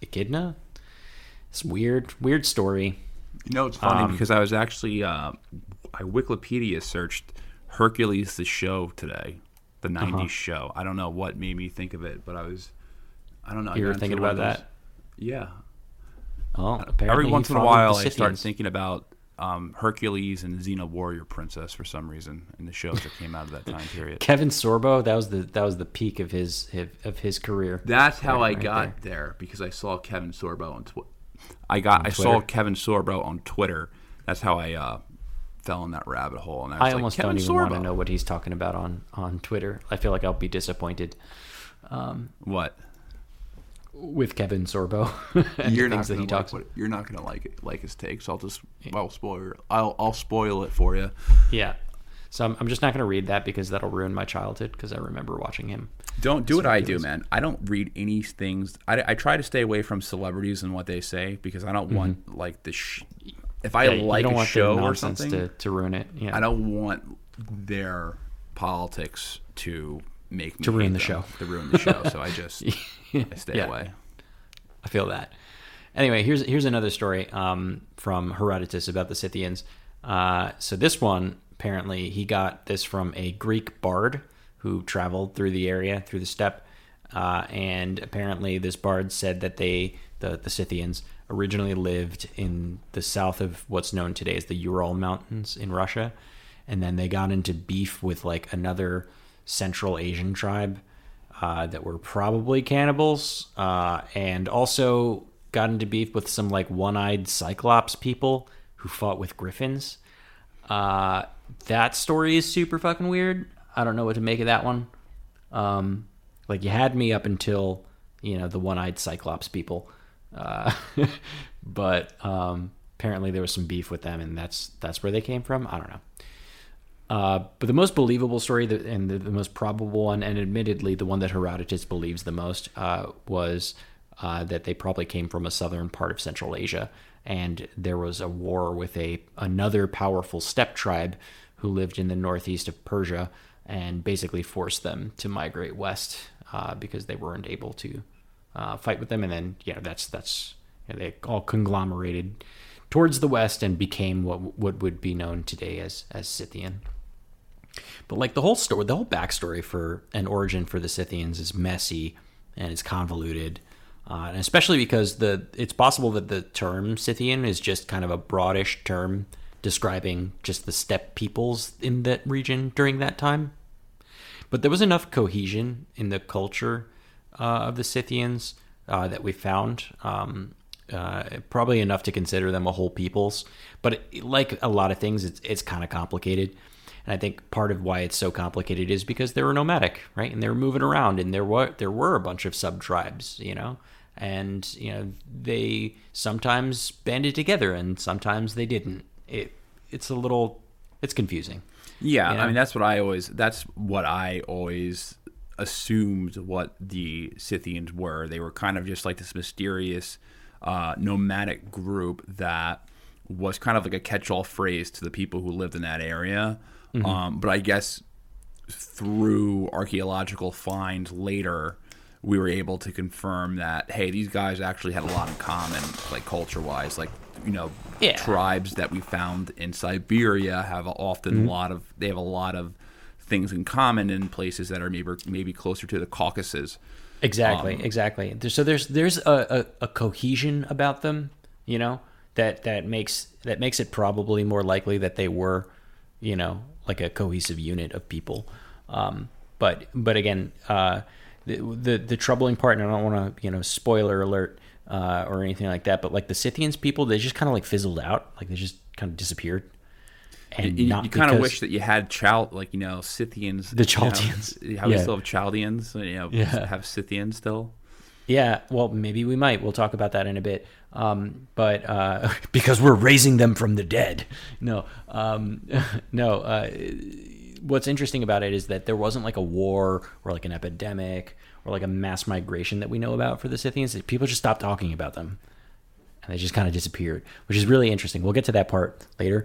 Echidna. It's weird, weird story. You know, it's funny Um, because I was actually uh, I Wikipedia searched Hercules the show today, the '90s Uh-huh. show. I don't know what made me think of it, but I was, I don't know. You were thinking about those- that? Yeah. Oh, Every once in a while, I start thinking about um, Hercules and Xena Warrior Princess for some reason in the shows that came out of that time <laughs> period. Kevin Sorbo. That was the that was the peak of his of his career. That's how Right- I right got there. because I saw Kevin Sorbo on Twitter. I got I saw Kevin Sorbo on Twitter. That's how I uh, fell in that rabbit hole. And I, was I like, almost Kevin don't even Sorbo. want to know what he's talking about on on Twitter. I feel like I'll be disappointed what. With Kevin Sorbo <laughs> and You're not things that gonna he talks. like what, You're not gonna like it, like his takes. I'll just I'll spoil I'll I'll spoil it for you. Yeah. So I'm, I'm just not going to read that because that'll ruin my childhood because I remember watching him. Don't do what I do, man. I don't read any things. I, I try to stay away from celebrities and what they say because I don't want like the. Sh- if I Mm-hmm. Yeah, like don't a want show the or something, to, to ruin it. Yeah. I don't want their politics to make me To ruin the them, show. To ruin the show. So I just <laughs> I stay Yeah. away. I feel that. Anyway, here's here's another story um, from Herodotus about the Scythians. Uh, so this one apparently he got this from a Greek bard who traveled through the area through the steppe, uh, and apparently this bard said that they the the Scythians originally lived in the south of what's known today as the Ural Mountains in Russia, and then they got into beef with like another Central Asian tribe uh, that were probably cannibals, uh, and also got into beef with some like one-eyed Cyclops people who fought with griffins. Uh, that story is super fucking weird. I don't know what to make of that one. Um, like you had me up until you know the one-eyed Cyclops people, uh, <laughs> but um, apparently there was some beef with them, and that's that's where they came from. I don't know. Uh, but the most believable story that, and the, the most probable one, and admittedly the one that Herodotus believes the most, uh, was uh, that they probably came from a southern part of Central Asia, and there was a war with a another powerful steppe tribe who lived in the northeast of Persia, and basically forced them to migrate west uh, because they weren't able to uh, fight with them. And then, you know, that's that's you know, they all conglomerated towards the west and became what what would be known today as as Scythian. But like the whole story, the whole backstory for an origin for the Scythians is messy and it's convoluted, uh, and especially because the it's possible that the term Scythian is just kind of a broadish term describing just the steppe peoples in that region during that time. But there was enough cohesion in the culture uh, of the Scythians uh, that we found. Um, uh, probably enough to consider them a whole peoples, but it, like a lot of things, it's it's kind of complicated. And I think part of why it's so complicated is because they were nomadic, right? And they were moving around, and there were there were a bunch of sub tribes, you know, and you know they sometimes banded together, and sometimes they didn't. It it's a little it's confusing. Yeah, You know? I mean that's what I always that's what I always assumed what the Scythians were. They were kind of just like this mysterious uh, nomadic group that was kind of like a catch-all phrase to the people who lived in that area. Um, but I guess through archaeological finds later, we were able to confirm that hey, these guys actually had a lot in common, like culture-wise. Like you know, Yeah. tribes that we found in Siberia have often a lot of they have a lot of things in common in places that are maybe maybe closer to the Caucasus. Exactly, Um, exactly. So there's there's a, a, a cohesion about them, you know, that that makes that makes it probably more likely that they were, you know, like a cohesive unit of people. Um, but but again, uh, the, the the troubling part, and I don't want to you know spoiler alert uh, or anything like that, but like the Scythians people, they just kind of like fizzled out, like they just kind of disappeared. And You, not you kind of wish that you had Chal, like you know, Scythians. The you know, Chaldeans. <laughs> how we still have Chaldeans. You know, Yeah. have Scythians still. Yeah, well, maybe we might. We'll talk about that in a bit. Um, but uh, <laughs> because we're raising them from the dead. No, um, <laughs> no. Uh, what's interesting about it is that there wasn't like a war or like an epidemic or like a mass migration that we know about for the Scythians. People just stopped talking about them, and they just kind of disappeared, which is really interesting. We'll get to that part later.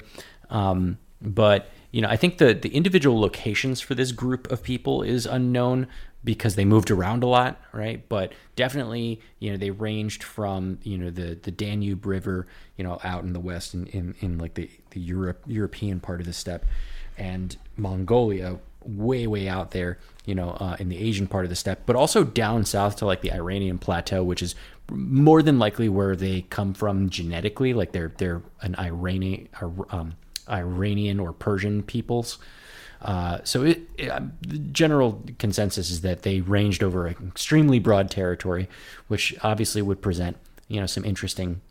Um, but you know, I think the the individual locations for this group of people is unknown because they moved around a lot, right? But definitely, you know, they ranged from you know the the Danube River, you know, out in the west in in, in like the the Europe European part of the steppe, and Mongolia way way out there, you know, uh, in the Asian part of the steppe, but also down south to like the Iranian plateau, which is more than likely where they come from genetically. Like they're they're an Iranian um, Iranian or Persian peoples. Uh, so it, it, um, the general consensus is that they ranged over an extremely broad territory, which obviously would present you know some interesting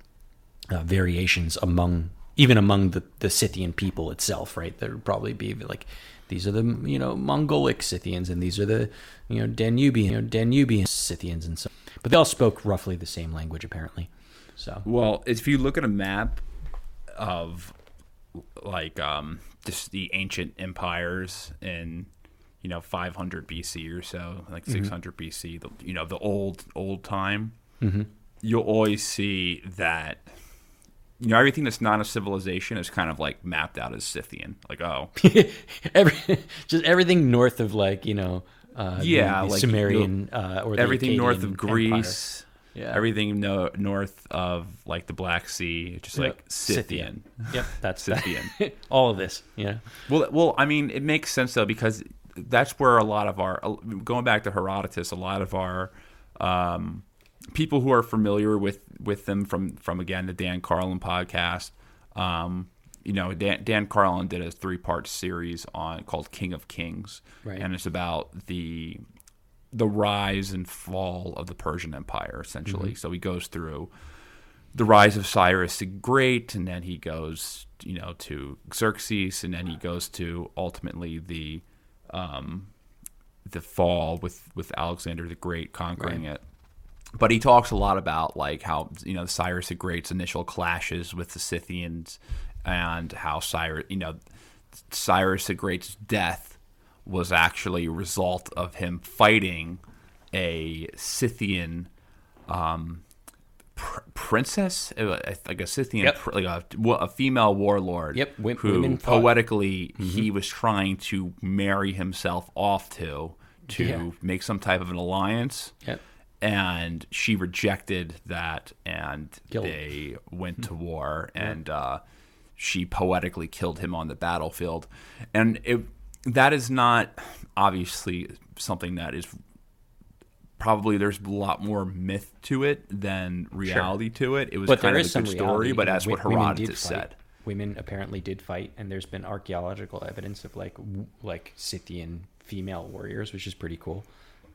uh, variations among even among the, the Scythian people itself, right? There would probably be like these are the you know Mongolic Scythians and these are the you know Danubian you know, Danubian Scythians and so, but they all spoke roughly the same language apparently. So Well, if you look at a map of like um, just the ancient empires in you know 500 BC or so, like 600 BC, the, you know the old old time, you'll always see that you know everything that's not a civilization is kind of like mapped out as Scythian. Like oh, <laughs> every just everything north of like you know uh, Yeah, the like, Sumerian uh, or the everything north of Greece. Empire. Yeah. Everything no, north of like the Black Sea, just like Yep. Scythian. Yep, that's Scythian. <laughs> all of this. Yeah. Well, well, I mean, it makes sense though because that's where a lot of our going back to Herodotus, a lot of our um, people who are familiar with with them from from again the Dan Carlin podcast. Um, you know, Dan, Dan Carlin did a three part series on called King of Kings, Right. and it's about the the rise and fall of the Persian Empire, essentially. So he goes through the rise of Cyrus the Great, and then he goes, you know, to Xerxes, and then he goes to ultimately the um, the fall with with Alexander the Great conquering it. But he talks a lot about like how you know Cyrus the Great's initial clashes with the Scythians, and how Cyrus, you know, Cyrus the Great's death was actually a result of him fighting a Scythian pr- princess, uh, like a Scythian, Yep. pr- like a, a female warlord. Yep, wi- who fought. Mm-hmm. poetically he was trying to marry himself off to to Yeah. make some type of an alliance. Yep. And she rejected that, and Killed. they went to war, and uh, she poetically killed him on the battlefield. And it, that is not obviously something that is probably there's a lot more myth to it than reality to it. It was but kind there of is a some good reality. story, but as what wi- women did Herodotus said. Women apparently did fight, and there's been archaeological evidence of like like Scythian female warriors, which is pretty cool.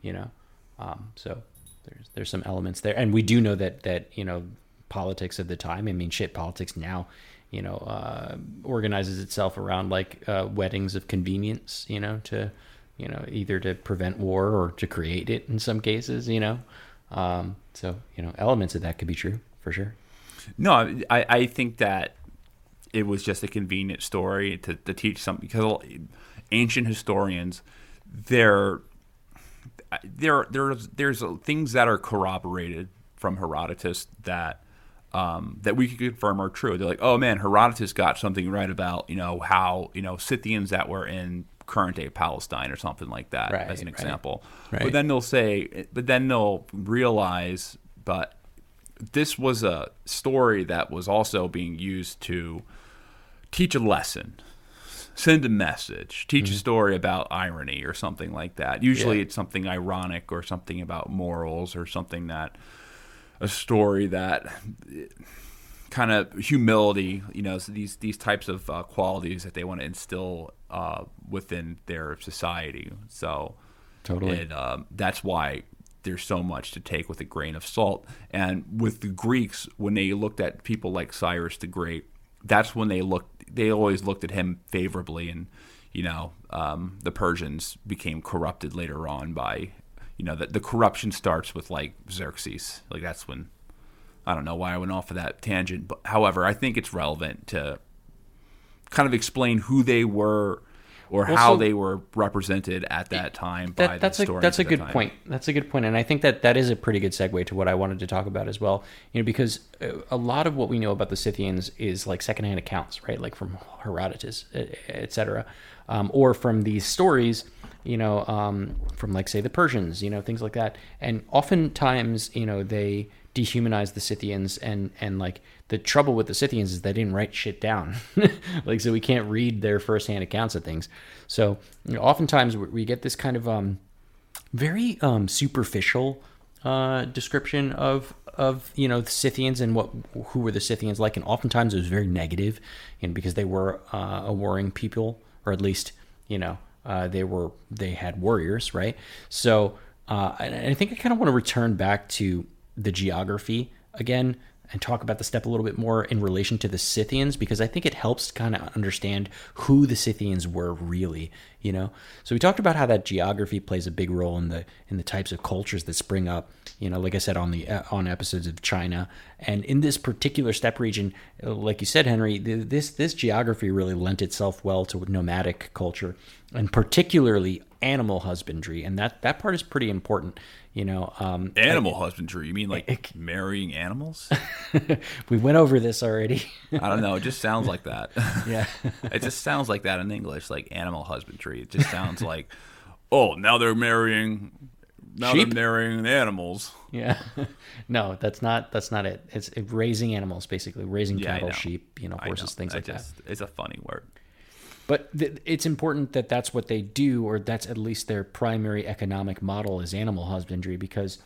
You know, um, so there's there's some elements there, and we do know that that you know politics of the time. I mean, shit, politics now. You know, uh, organizes itself around like uh, weddings of convenience. You know, to you know either to prevent war or to create it in some cases. You know, um, so you know elements of that could be true for sure. No, I, I think that it was just a convenient story to, to teach something because ancient historians, they're there there's there's things that are corroborated from Herodotus that um, that we can confirm are true. They're like, oh man, Herodotus got something right about you know how you know Scythians that were in current day Palestine or something like that Right, as an example. Right. But then they'll say, but then they'll realize, but this was a story that was also being used to teach a lesson, send a message, teach a story about irony or something like that. Usually Mm-hmm. Yeah. it's something ironic or something about morals or something that a story that kind of humility, you know, so these these types of uh, qualities that they want to instill uh, within their society. So Totally. it, um, that's why there's so much to take with a grain of salt. And with the Greeks, when they looked at people like Cyrus the Great, that's when they looked. They always looked at him favorably, and you know, um, the Persians became corrupted later on by, you know, the, the corruption starts with like Xerxes. Like that's when I don't know why I went off of that tangent, but however, I think it's relevant to kind of explain who they were or Well, how so- they were represented at that time by that's the a that's a good point. That's a good point, and I think that that is a pretty good segue to what I wanted to talk about as well. You know, because uh, a lot of what we know about the Scythians is like secondhand accounts, right? Like from Herodotus, etc., um, or from these stories. You know, um, from like say the Persians, you know, things like that. And oftentimes, you know, they dehumanize the Scythians, and and like the trouble with the Scythians is they didn't write shit down, <laughs> like so we can't read their firsthand accounts of things. So you know, oftentimes we get this kind of um, very um, superficial uh, description of of you know the Scythians and what who were the Scythians like, and oftentimes it was very negative, and because they were uh, a warring people, or at least you know uh, they were they had warriors, right? So uh, I think I kind of want to return back to the geography again and talk about the steppe a little bit more in relation to the Scythians because I think it helps kind of understand who the Scythians were really, you know. So we talked about how that geography plays a big role in the in the types of cultures that spring up, you know, like I said on the on episodes of China and in this particular steppe region, like you said Henry, th- this this geography really lent itself well to nomadic culture and particularly animal husbandry and that that part is pretty important, you know. Um Animal husbandry. You mean like marrying animals? <laughs> we went over this already. I don't know. It just sounds like that. <laughs> yeah. <laughs> it just sounds like that in English, like animal husbandry. It just sounds like, oh, now they're marrying, now Sheep? they're marrying animals. Yeah. no, that's not that's not it. It's raising animals basically, raising Yeah, cattle, sheep, you know, horses, know. things I like that. It's a funny word. But th- it's important that that's what they do, or that's at least their primary economic model is animal husbandry, because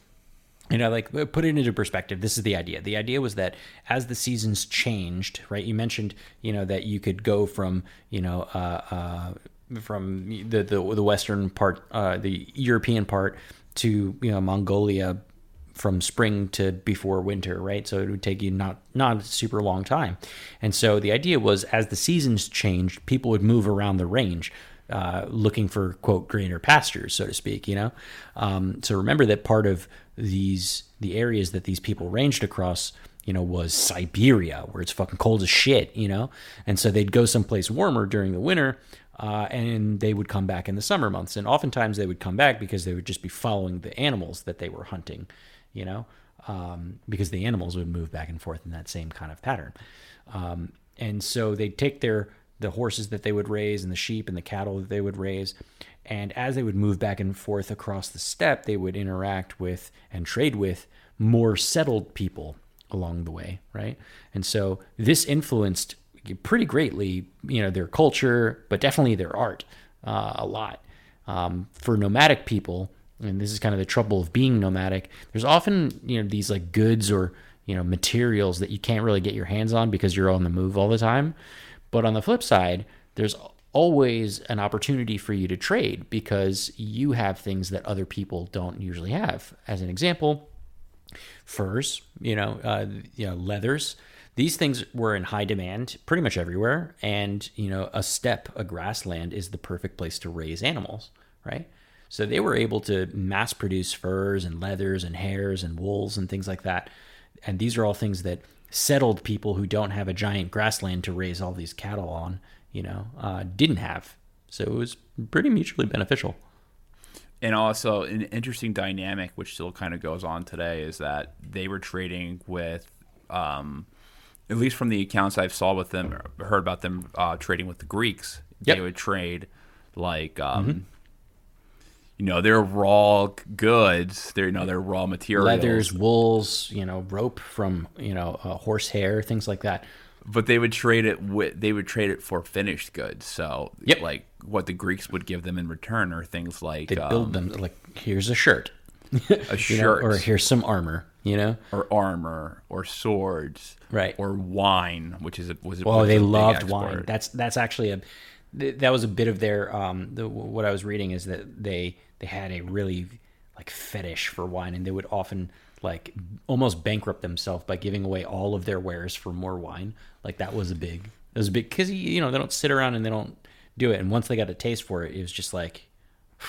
you know, like uh, put it into perspective. This is the idea. The idea was that as the seasons changed, right? You mentioned, you know, that you could go from, you know, uh, uh, from the, the the western part, uh, the European part, to you know Mongolia from spring to before winter, right? So it would take you not not a super long time. And so the idea was as the seasons changed, people would move around the range. Uh, looking for quote greener pastures, so to speak, you know. Um, so remember that part of these the areas that these people ranged across, you know, was Siberia, where it's fucking cold as shit, you know. And so they'd go someplace warmer during the winter, uh, and they would come back in the summer months. And oftentimes they would come back because they would just be following the animals that they were hunting, you know. um, because the animals would move back and forth in that same kind of pattern. Um, and so they'd take their the horses that they would raise and the sheep and the cattle that they would raise, and as they would move back and forth across the steppe, they would interact with and trade with more settled people along the way, right? And so this influenced pretty greatly, you know, their culture, but definitely their art uh, a lot. Um, for nomadic people, and this is kind of the trouble of being nomadic. There's often you know these like goods or you know materials that you can't really get your hands on because you're on the move all the time. But on the flip side, there's always an opportunity for you to trade because you have things that other people don't usually have. As an example, furs, you know, uh, you know, leathers. These things were in high demand pretty much everywhere, and you know, a steppe, a grassland, is the perfect place to raise animals, right? So they were able to mass produce furs and leathers and hairs and wools and things like that. And these are all things that settled people who don't have a giant grassland to raise all these cattle on, you know, uh, didn't have. So it was pretty mutually beneficial. And also, an interesting dynamic, which still kind of goes on today, is that they were trading with, um, at least from the accounts I've saw with them, heard about them uh, trading with the Greeks. Yep. They would trade like, um, you know, they're raw goods, they're you know, they're raw materials, Leathers, wools, you know, rope from, you know, uh, horse hair, things like that. but they would trade it with they would trade it for finished goods. So, Yep. like what the Greeks would give them in return are things like They um, build them like, here's a shirt, a <laughs> you know, shirt or here's some armor, you know? or armor or swords, Right. Or wine, which is a, was Well, was they loved wine. That's that's actually a that was a bit of their um the, what I was reading is that they they had a really like fetish for wine and they would often like almost bankrupt themselves by giving away all of their wares for more wine. Like that was a big it was a big cuz you know they don't sit around and they don't do it and once they got a taste for it it was just like <sighs>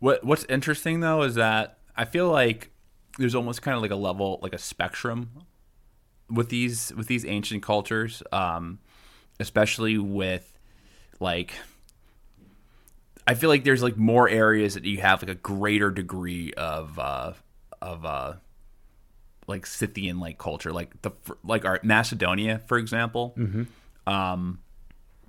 What What's interesting though is that I feel like there's almost kind of like a level, like a spectrum with these with these ancient cultures, um, especially with like. I feel like there's like more areas that you have like a greater degree of uh, of uh, like Scythian like culture, like the like our Macedonia, for example. Um,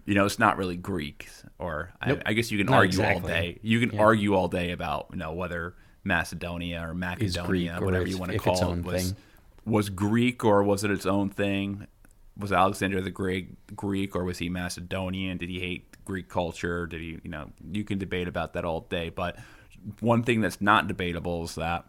you know, it's not really Greek, or I, I guess you can Not argue all day. You can argue all day about you know whether Macedonia or Macedonia, Greek whatever you want to call it, was thing. was Greek or was it its own thing? Was Alexander the Great Greek or was he Macedonian? Did he hate Greek culture? Did he, you know, you can debate about that all day. But one thing that's not debatable is that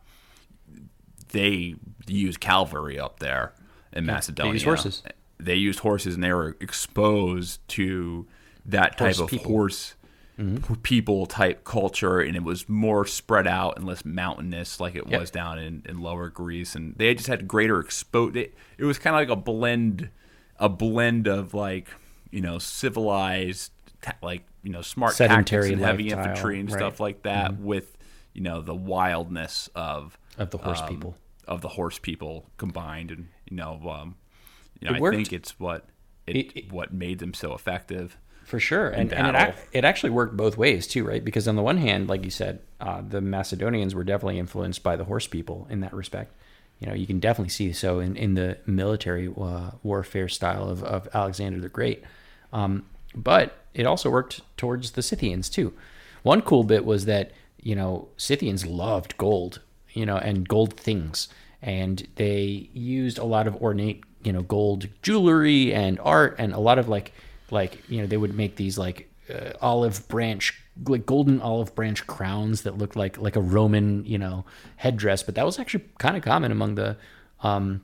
they use cavalry up there in Macedonia. use horses. They used horses, and they were exposed to that type Horse of people. horse mm-hmm. people type culture, and it was more spread out and less mountainous, like it Yep. was down in, in Lower Greece. And they just had greater exposure. It, it was kind of like a blend, a blend of like you know civilized, ta- like you know smart Sedentary tactics and heavy lifestyle, infantry and right. stuff like that, with you know the wildness of Of the horse um, people. of the horse people combined, and you know, um, you know, I think it's what it, It- it- what made them so effective. For sure, and, and it, it actually worked both ways too, right? Because on the one hand, like you said, uh, the Macedonians were definitely influenced by the horse people in that respect. You know, you can definitely see so in, in the military uh, warfare style of, of Alexander the Great. Um, but it also worked towards the Scythians too. One cool bit was that you know Scythians loved gold, you know, and gold things, and they used a lot of ornate, you know, gold jewelry and art, and a lot of like like you know they would make these like uh, olive branch like golden olive branch crowns that looked like like a roman you know headdress. But that was actually kind of common among the um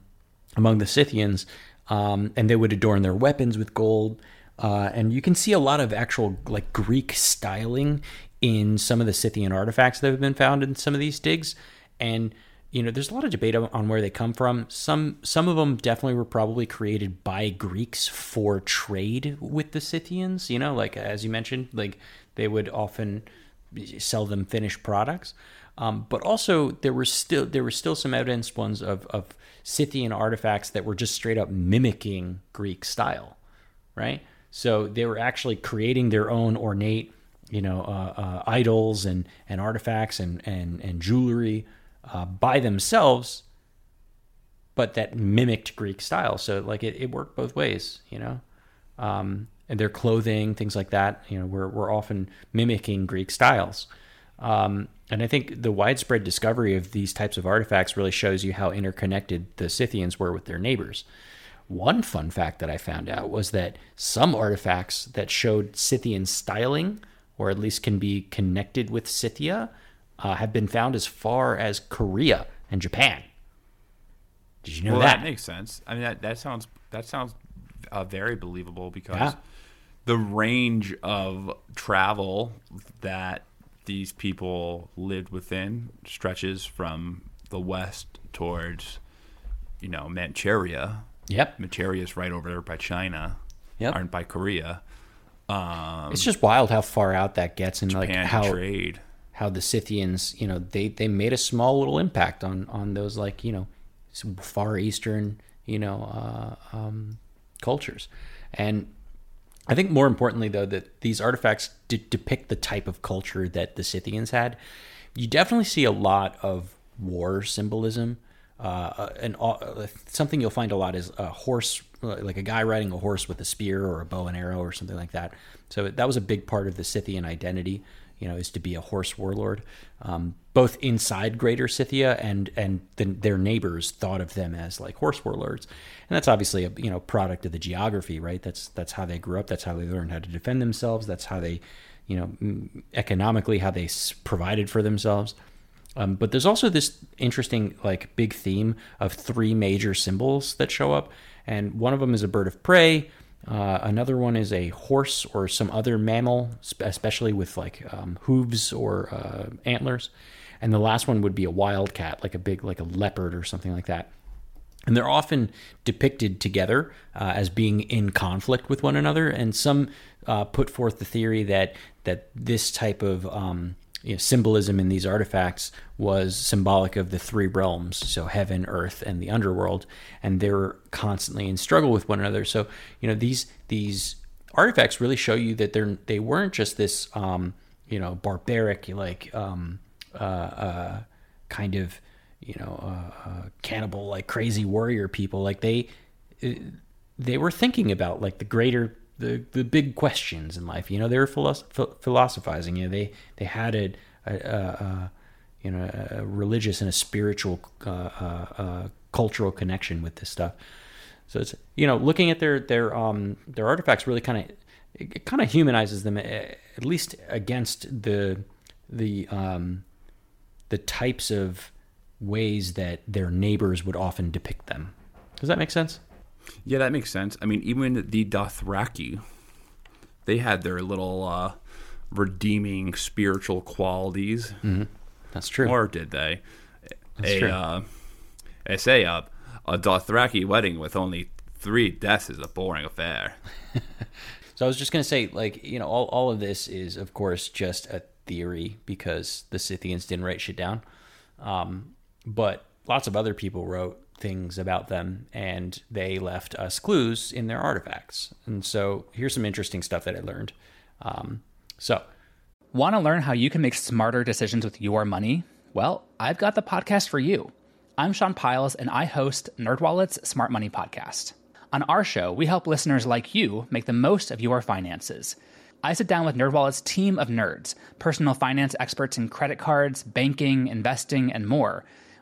among the scythians. Um and they would adorn their weapons with gold uh and you can see a lot of actual like greek styling in some of the scythian artifacts that have been found in some of these digs. And you know there's a lot of debate on where they come from. Some some of them definitely were probably created by greeks for trade with the scythians you know? Like as you mentioned like they would often sell them finished products. Um, but also there were still there were still some evidence ones of, of scythian artifacts that were just straight up mimicking greek style right? So they were actually creating their own ornate, you know, uh, uh, idols and and artifacts and and and jewelry uh, by themselves, but that mimicked Greek style. So like it, it worked both ways, you know. Um, and their clothing, things like that, you know, were were often mimicking Greek styles. Um, and I think the widespread discovery of these types of artifacts really shows you how interconnected the Scythians were with their neighbors. One fun fact that I found out was that some artifacts that showed Scythian styling, or at least can be connected with Scythia, uh, have been found as far as Korea and Japan. Did you know well, that? that makes sense. I mean, that, that sounds that sounds uh, very believable because Yeah. the range of travel that these people lived within stretches from the west towards, you know, Manchuria. Yep. Manchuria is right over there by China. Yep. Or by Korea. it's just wild how far out that gets and like how trade. how the Scythians, you know, they they made a small little impact on on those like you know far eastern you know uh, um, cultures, and I think more importantly though that these artifacts de- depict the type of culture that the Scythians had. You definitely see a lot of war symbolism. Uh, and uh, something you'll find a lot is a horse, like a guy riding a horse with a spear or a bow and arrow or something like that. So that was a big part of the Scythian identity you know, is to be a horse warlord. Um, both inside Greater Scythia and and the, their neighbors thought of them as like horse warlords, and that's obviously a you know product of the geography, right? That's that's how they grew up. That's how they learned how to defend themselves. That's how they, you know, economically how they provided for themselves. Um, but there's also this interesting, like, big theme of three major symbols that show up, and one of them is a bird of prey. Uh, another one is a horse or some other mammal, especially with like um, hooves or uh, antlers, and the last one would be a wildcat, like a big, like a leopard or something like that. And they're often depicted together uh, as being in conflict with one another. And some uh, put forth the theory that that this type of um, you know, symbolism in these artifacts was symbolic of the three realms, so heaven, earth, and the underworld, and they're constantly in struggle with one another. So you know these these artifacts really show you that they're they weren't just this um, you know barbaric like um, uh, uh, kind of you know uh, uh, cannibal like crazy warrior people like they they were thinking about like the greater the the big questions in life you know they were philosoph- philosophizing you know they they had a, a, a, you know a religious and a spiritual uh, uh, uh, cultural connection with this stuff so it's you know looking at their their um their artifacts really kind of it, it kind of humanizes them eh, at least against the the um the types of ways that their neighbors would often depict them. Does that make sense? Yeah, that makes sense. I mean, even the Dothraki, they had their little uh, redeeming spiritual qualities, That's true. or did they? a, true. Uh, I say uh, a Dothraki wedding with only three deaths is a boring affair. <laughs> so I was just going to say, like, you know, all, all of this is, of course, just a theory because the Scythians didn't write shit down. Um, but lots of other people wrote things about them and they left us clues in their artifacts. And so here's some interesting stuff that I learned. Um, so, Want to learn how you can make smarter decisions with your money? Well, I've got the podcast for you. I'm Sean Pyles and I host NerdWallet's Smart Money Podcast. On our show, we help listeners like you make the most of your finances. I sit down with NerdWallet's team of nerds, personal finance experts in credit cards, banking, investing, and more.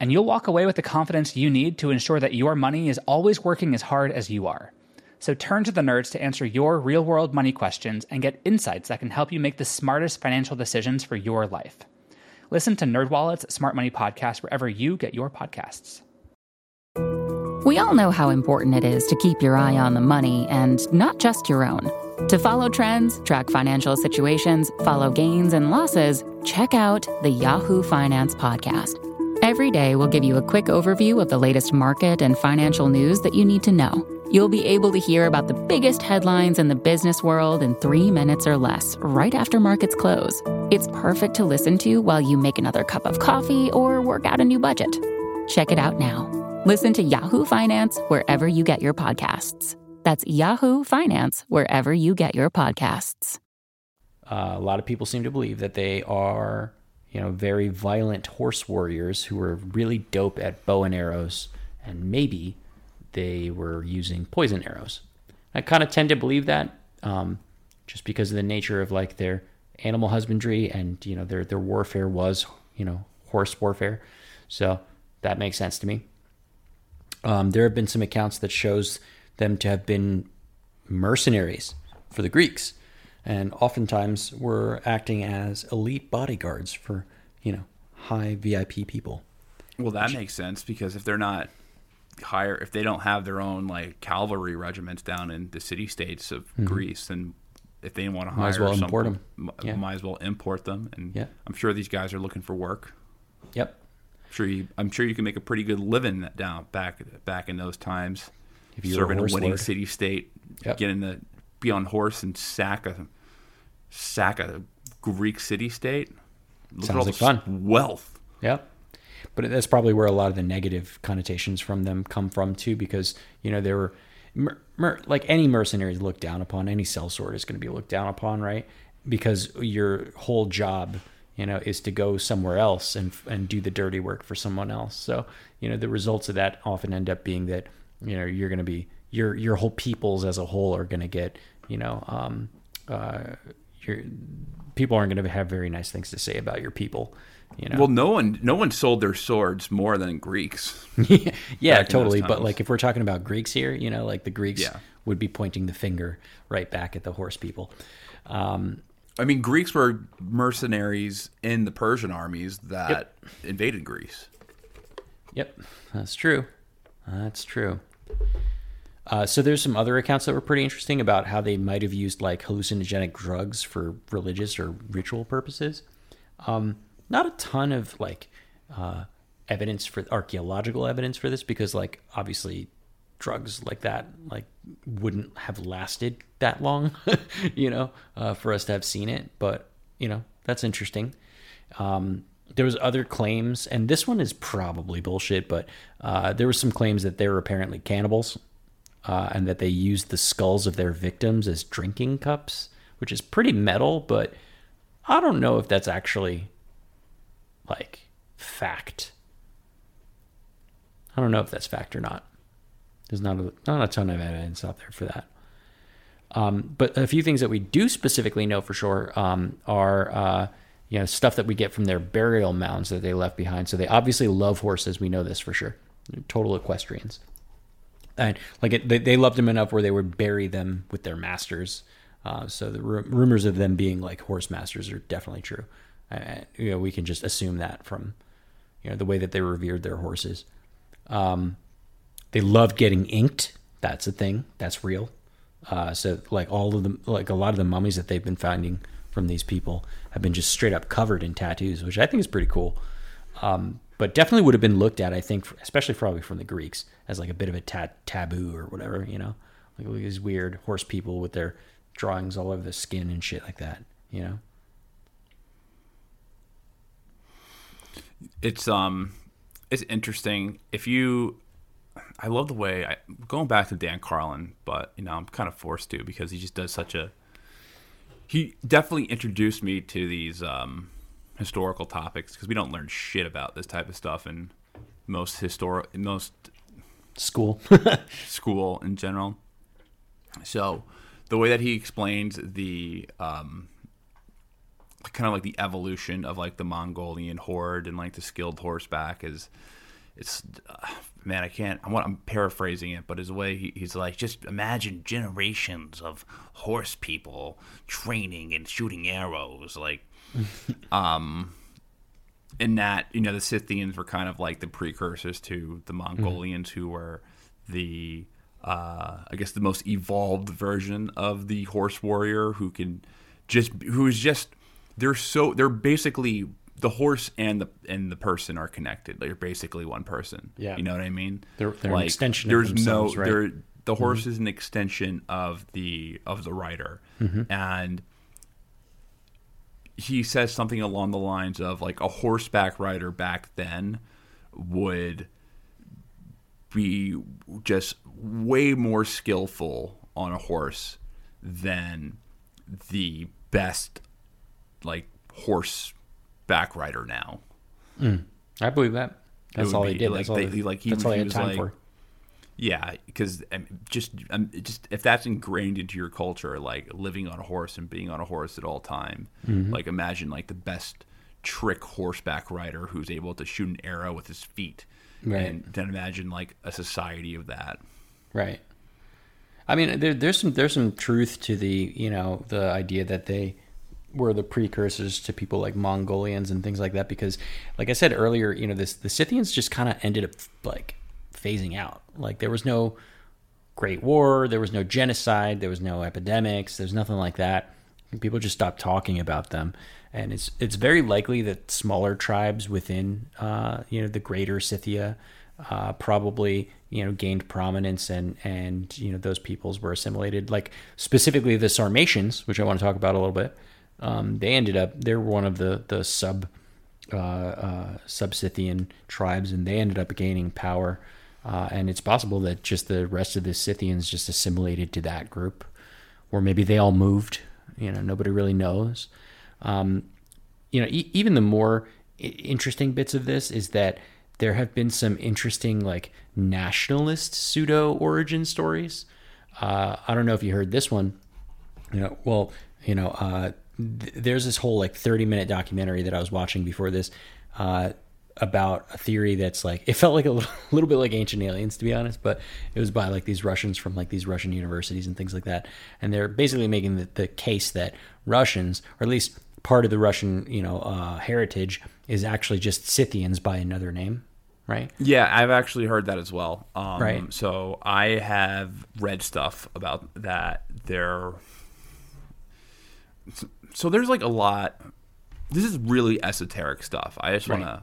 And you'll walk away with the confidence you need to ensure that your money is always working as hard as you are. So turn to the nerds to answer your real world money questions and get insights that can help you make the smartest financial decisions for your life. Listen to NerdWallet's Smart Money Podcast wherever you get your podcasts. We all know how important it is to keep your eye on the money and not just your own. To follow trends, track financial situations, follow gains and losses, check out the Yahoo Finance Podcast. Every day, we'll give you a quick overview of the latest market and financial news that you need to know. You'll be able to hear about the biggest headlines in the business world in three minutes or less, right after markets close. It's perfect to listen to while you make another cup of coffee or work out a new budget. Check it out now. Listen to Yahoo Finance wherever you get your podcasts. That's Yahoo Finance wherever you get your podcasts. Uh, a lot of people seem to believe that they are, you know, very violent horse warriors who were really dope at bow and arrows, and maybe they were using poison arrows. I kind of tend to believe that, um, just because of the nature of like their animal husbandry and you know their their warfare was you know horse warfare, so that makes sense to me. Um, there have been some accounts that shows them to have been mercenaries for the Greeks, and oftentimes were acting as elite bodyguards for you know high VIP people. Well, that makes sense because if they're not higher, if they don't have their own like cavalry regiments down in the city states of Greece, then if they want to hire Mm-hmm. Might as well some- import 'em. m- Yeah. might as well import them. And Yeah. I'm sure these guys are looking for work. Yep. I'm sure you, I'm sure you can make a pretty good living down back back in those times. If you a serving a, horse winning lord. city state, Yep. getting to be on horse and sack a sack a Greek city state. Look Sounds like fun. wealth. Yeah. But that's probably where a lot of the negative connotations from them come from too, because you know they were mer- mer- like any mercenary is looked down upon. Any sellsword is going to be looked down upon, right? Because your whole job, you know, is to go somewhere else and and do the dirty work for someone else. So you know the results of that often end up being that you know you're going to be your your whole peoples as a whole are going to get you know um, uh, your people aren't going to have very nice things to say about your people. You know, Well, no one no one sold their swords more than Greeks. <laughs> yeah, totally. But like if we're talking about Greeks here, you know, like the Greeks Yeah. would be pointing the finger right back at the horse people. Um, I mean, Greeks were mercenaries in the Persian armies that invaded Greece. Yep, that's true. That's true. Uh, so there's some other accounts that were pretty interesting about how they might have used like hallucinogenic drugs for religious or ritual purposes. Um, not a ton of like uh, evidence for archaeological evidence for this because like obviously drugs like that like wouldn't have lasted that long, <laughs> you know, uh, for us to have seen it. But you know that's interesting. Um, there was other claims, and this one is probably bullshit, but uh, there was some claims that they were apparently cannibals, uh, and that they used the skulls of their victims as drinking cups, which is pretty metal, but I don't know if that's actually like fact. I don't know if that's fact or not. There's not a, not a ton of evidence out there for that. Um, but a few things that we do specifically know for sure um, are uh, you know stuff that we get from their burial mounds that they left behind. So they obviously love horses. We know this for sure. Total equestrians, and like it, they, they loved them enough where they would bury them with their masters. Uh, so the ru- rumors of them being like horse masters are definitely true. Uh, you know, we can just assume that from you know the way that they revered their horses. Um, they loved getting inked. That's a thing. That's real. Uh, so like all of them, like a lot of the mummies that they've been finding from these people have been just straight up covered in tattoos, which I think is pretty cool. Um, but definitely would have been looked at, I think, especially probably from the Greeks, as like a bit of a ta- taboo or whatever, you know, like these weird horse people with their drawings all over the skin and shit like that, you know. It's um, it's interesting if you. I love the way I going back to Dan Carlin, but you know I'm kind of forced to because he just does such a. He definitely introduced me to these um, historical topics because we don't learn shit about this type of stuff in most historic most School. <laughs> school in general. So, the way that he explains the um, kind of like the evolution of like the Mongolian horde and like the skilled horseback is it's uh, man I can't I'm, I'm paraphrasing it but his way he, he's like just imagine generations of horse people training and shooting arrows like <laughs> um in that you know the Scythians were kind of like the precursors to the Mongolians who were the uh, I guess the most evolved version of the horse warrior who can just who is just they're so they're basically the horse and the and the person are connected. They're basically one person. Yeah. you know what I mean. They're- they're an extension There's no right? The horse is an extension of the of the rider, and he says something along the lines of like a horseback rider back then would be just way more skillful on a horse than the best like horse back rider now. Hmm. I believe that. That's all be, did. like, that's all they- they, like, he- that's all he had time like- for. Yeah, because um, just um, just if that's ingrained into your culture, like living on a horse and being on a horse at all time, Mm-hmm. like imagine like the best trick horseback rider who's able to shoot an arrow with his feet, Right. and then imagine like a society of that. Right. I mean, there, there's some there's some truth to the you know the idea that they were the precursors to people like Mongolians and things like that because, like I said earlier, you know, this the Scythians just kind of ended up like phasing out. Like there was no Great War, there was no genocide, there was no epidemics, there's nothing like that. People just stopped talking about them, and it's it's very likely that smaller tribes within uh, you know the greater Scythia uh, probably you know gained prominence and and you know those peoples were assimilated. Like specifically the Sarmatians, which I want to talk about a little bit. Um, they ended up they're one of the the sub uh, uh, sub-Scythian tribes, and they ended up gaining power. Uh, and it's possible that just the rest of the Scythians just assimilated to that group, or maybe they all moved. You know, nobody really knows. Um, you know, e- even the more i- interesting bits of this is that there have been some interesting, like nationalist pseudo origin stories. Uh, I don't know if you heard this one. You know, well, you know, uh, th- there's this whole like 30 minute documentary that I was watching before this uh, about a theory that's like it felt like a little, <laughs> little bit like Ancient Aliens to be honest, but it was by like these Russians from like these Russian universities and things like that, and they're basically making the, the case that Russians, or at least part of the Russian, you know, uh, heritage, is actually just Scythians by another name, right? Yeah, I've actually heard that as well. Um, Right. So I have read stuff about that. There. So there's like a lot. This is really esoteric stuff. I just Right. to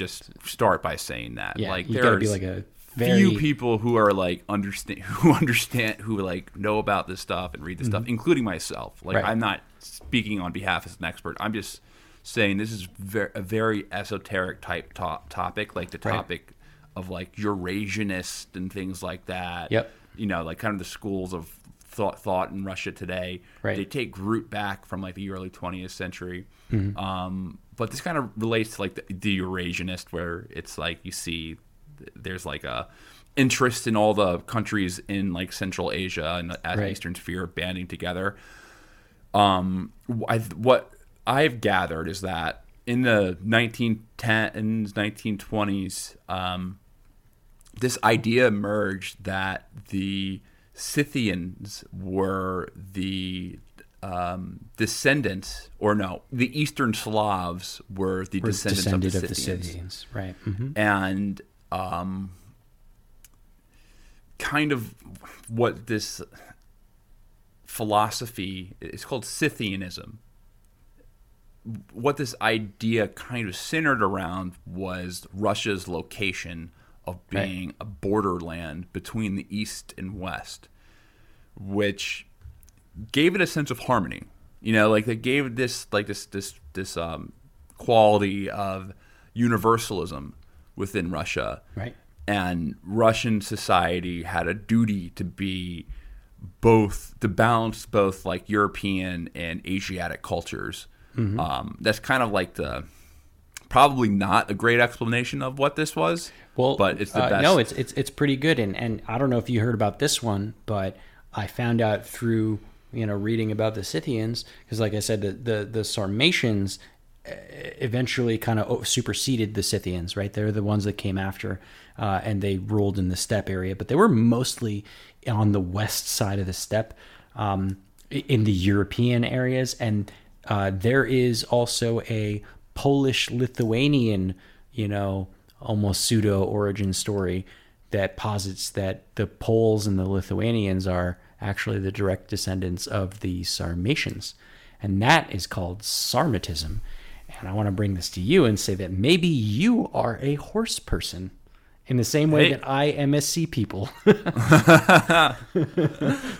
just start by saying that. Yeah, like there are be like a few people who are like understand <laughs> who understand who like know about this stuff and read this stuff, including myself. Like Mm-hmm. Right. I'm not speaking on behalf as an expert. I'm just saying this is ver- a very esoteric type to- topic, like the Right. topic of like Eurasianist and things like that. Yep. You know, like kind of the schools of thought thought in Russia today. Right. They take root back from like the early 20th century. Mm-hmm. Um, but this kind of relates to like the, the Eurasianist, where it's like you see th- there's like a interest in all the countries in like Central Asia and the Right. Eastern Sphere banding together. Um, I, what I've gathered is that in the 1910s, 1920s, um, this idea emerged that the Scythians were the um, descendants, or no, the Eastern Slavs were the were descendants of of the the Scythians Scythians, right? hmm and um, kind of what this philosophy is called Scythianism. What this idea kind of centered around was Russia's location of Right. being a borderland between the East and West, which gave it a sense of harmony. You know, like they gave this like this this this um, quality of universalism within Russia, Right. and Russian society had a duty to be both to balance both like European and Asiatic cultures. Mm-hmm. Um, that's kind of like the probably not a great explanation of what this was. Well, but it's the uh, best. No, it's it's it's pretty good, and and I don't know if you heard about this one, but I found out through you know reading about the Scythians because, like I said, the the, the Sarmatians uh, eventually kind of superseded the Scythians. Right, they're the ones that came after, uh, and they ruled in the steppe area, but they were mostly on the west side of the steppe, um, in the European areas, and uh, there is also a Polish Lithuanian, you know, almost pseudo origin story that posits that the Poles and the Lithuanians are actually the direct descendants of the Sarmatians. And that is called Sarmatism. And I want to bring this to you and say that maybe you are a horse person in the same way Hey. that I am a sea people. <laughs> <laughs> we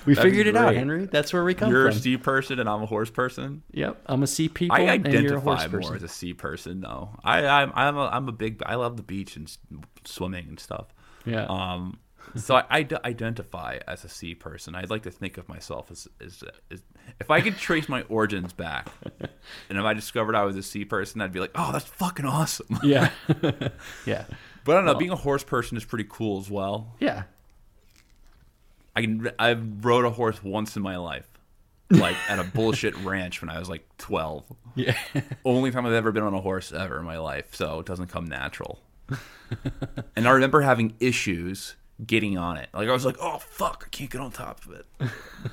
be figured it out. Henry. That's where we come from You're a sea person and I'm a horse person. Yep, I'm a sea people I and you're a horse identify more person. as a sea person, though. I, I'm I'm a, I'm a big. I love the beach and swimming and stuff. Yeah. Um. So I, I d- identify as a sea person. I'd like to think of myself as, as, as if I could trace my origins back, <laughs> and if I discovered I was a sea person, I'd be like, oh, that's fucking awesome. yeah. <laughs> yeah. But I don't know. Being a horse person is pretty cool as well. Yeah. I can. I rode a horse once in my life, like at a bullshit <laughs> ranch when I was like twelve. Yeah. Only time I've ever been on a horse ever in my life, so it doesn't come natural. <laughs> and I remember having issues getting on it. Like I was like, "Oh fuck, I can't get on top of it."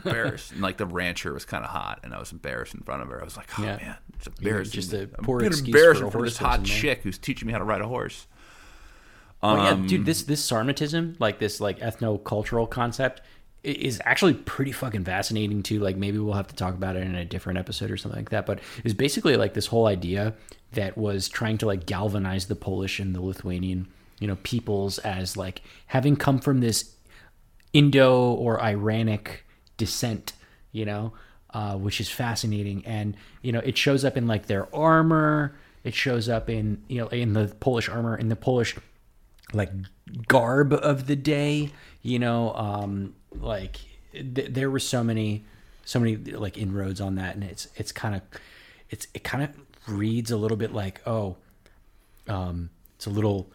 Embarrassed. and like the rancher was kind of hot, and I was embarrassed in front of her. I was like, "Oh Yeah. man, it's embarrassing." just a poor excuse embarrassing for this hot chick who's teaching me how to ride a horse. Oh yeah, Um, dude, this this Sarmatism, like this like ethno-cultural concept, i- is actually pretty fucking fascinating too. Like maybe we'll have to talk about it in a different episode or something like that. But it's basically like this whole idea that was trying to like galvanize the Polish and the Lithuanian, you know, peoples as like having come from this Indo or Iranic descent, you know, uh, which is fascinating. And, you know, it shows up in like their armor. It shows up in, you know, in the Polish armor, in the Polish like garb of the day, you know, um, like th- there were so many, so many like inroads on that. And it's, it's kind of, it's, it kind of reads a little bit like, oh, um, it's a little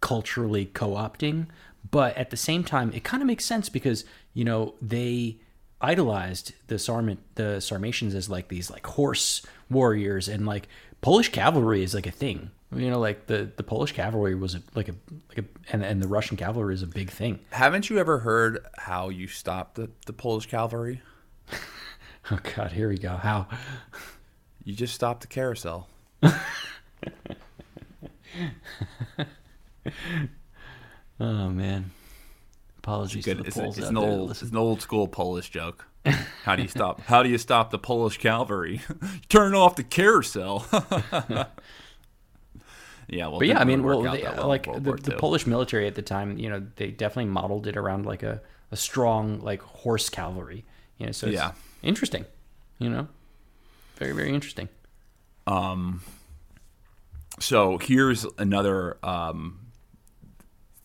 culturally co-opting but at the same time it kind of makes sense because you know they idolized the Sarmat the Sarmatians as like these like horse warriors and like Polish cavalry is like a thing you know like the the Polish cavalry was a, like a like a and, and the Russian cavalry is a big thing Haven't you ever heard how you stopped the, the Polish cavalry? <laughs> oh god here we go how You just stopped the carousel. <laughs> oh man apologies to Good. the It's, it's an old, it's an old school Polish joke. <laughs> How do you stop? How do you stop the Polish cavalry? Turn off the carousel. Yeah, well, but yeah, I mean, well, well, like the, the Polish military at the time, you know, they definitely modeled it around like a, a strong like horse cavalry. You know, so it's Yeah. interesting. You know, very very interesting. Um, So here's another um,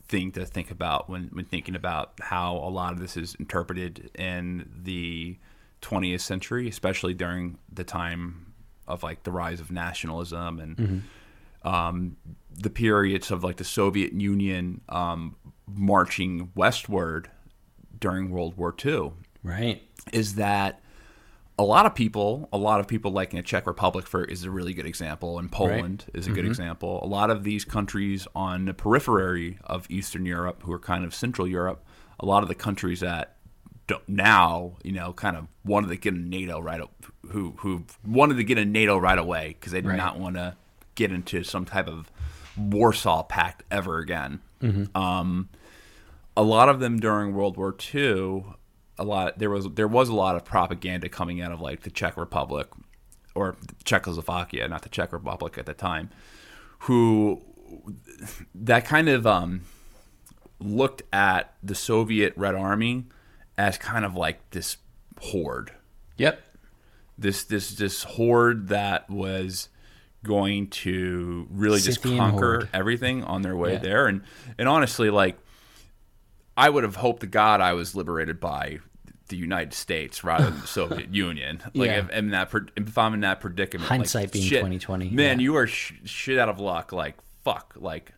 thing to think about when, when thinking about how a lot of this is interpreted in the 20th century, especially during the time of like the rise of nationalism and um, the periods of like the Soviet Union um, marching westward during World War II Right. is that a lot of people, a lot of people like in the Czech Republic for is a really good example, and Poland is a good example. A lot of these countries on the periphery of Eastern Europe, who are kind of Central Europe, a lot of the countries that don't, now, you know, kind of wanted to get in NATO right, who who wanted to get in NATO right away because they did Right. not want to get into some type of Warsaw Pact ever again. Um, a lot of them during World War II, a lot there was there was a lot of propaganda coming out of like the Czech Republic or Czechoslovakia, not the Czech Republic at the time, who that kind of um, looked at the Soviet Red Army as kind of like this horde Yep. this this this horde that was going to really just Scythian conquer horde. everything on their way Yeah. there and and honestly like I would have hoped to God I was liberated by the United States rather than the <laughs> Soviet Union. Like Yeah. if, in that if I'm in that predicament, like, Hindsight being shit, 2020, Man, yeah. you are sh- shit out of luck. Like fuck. Like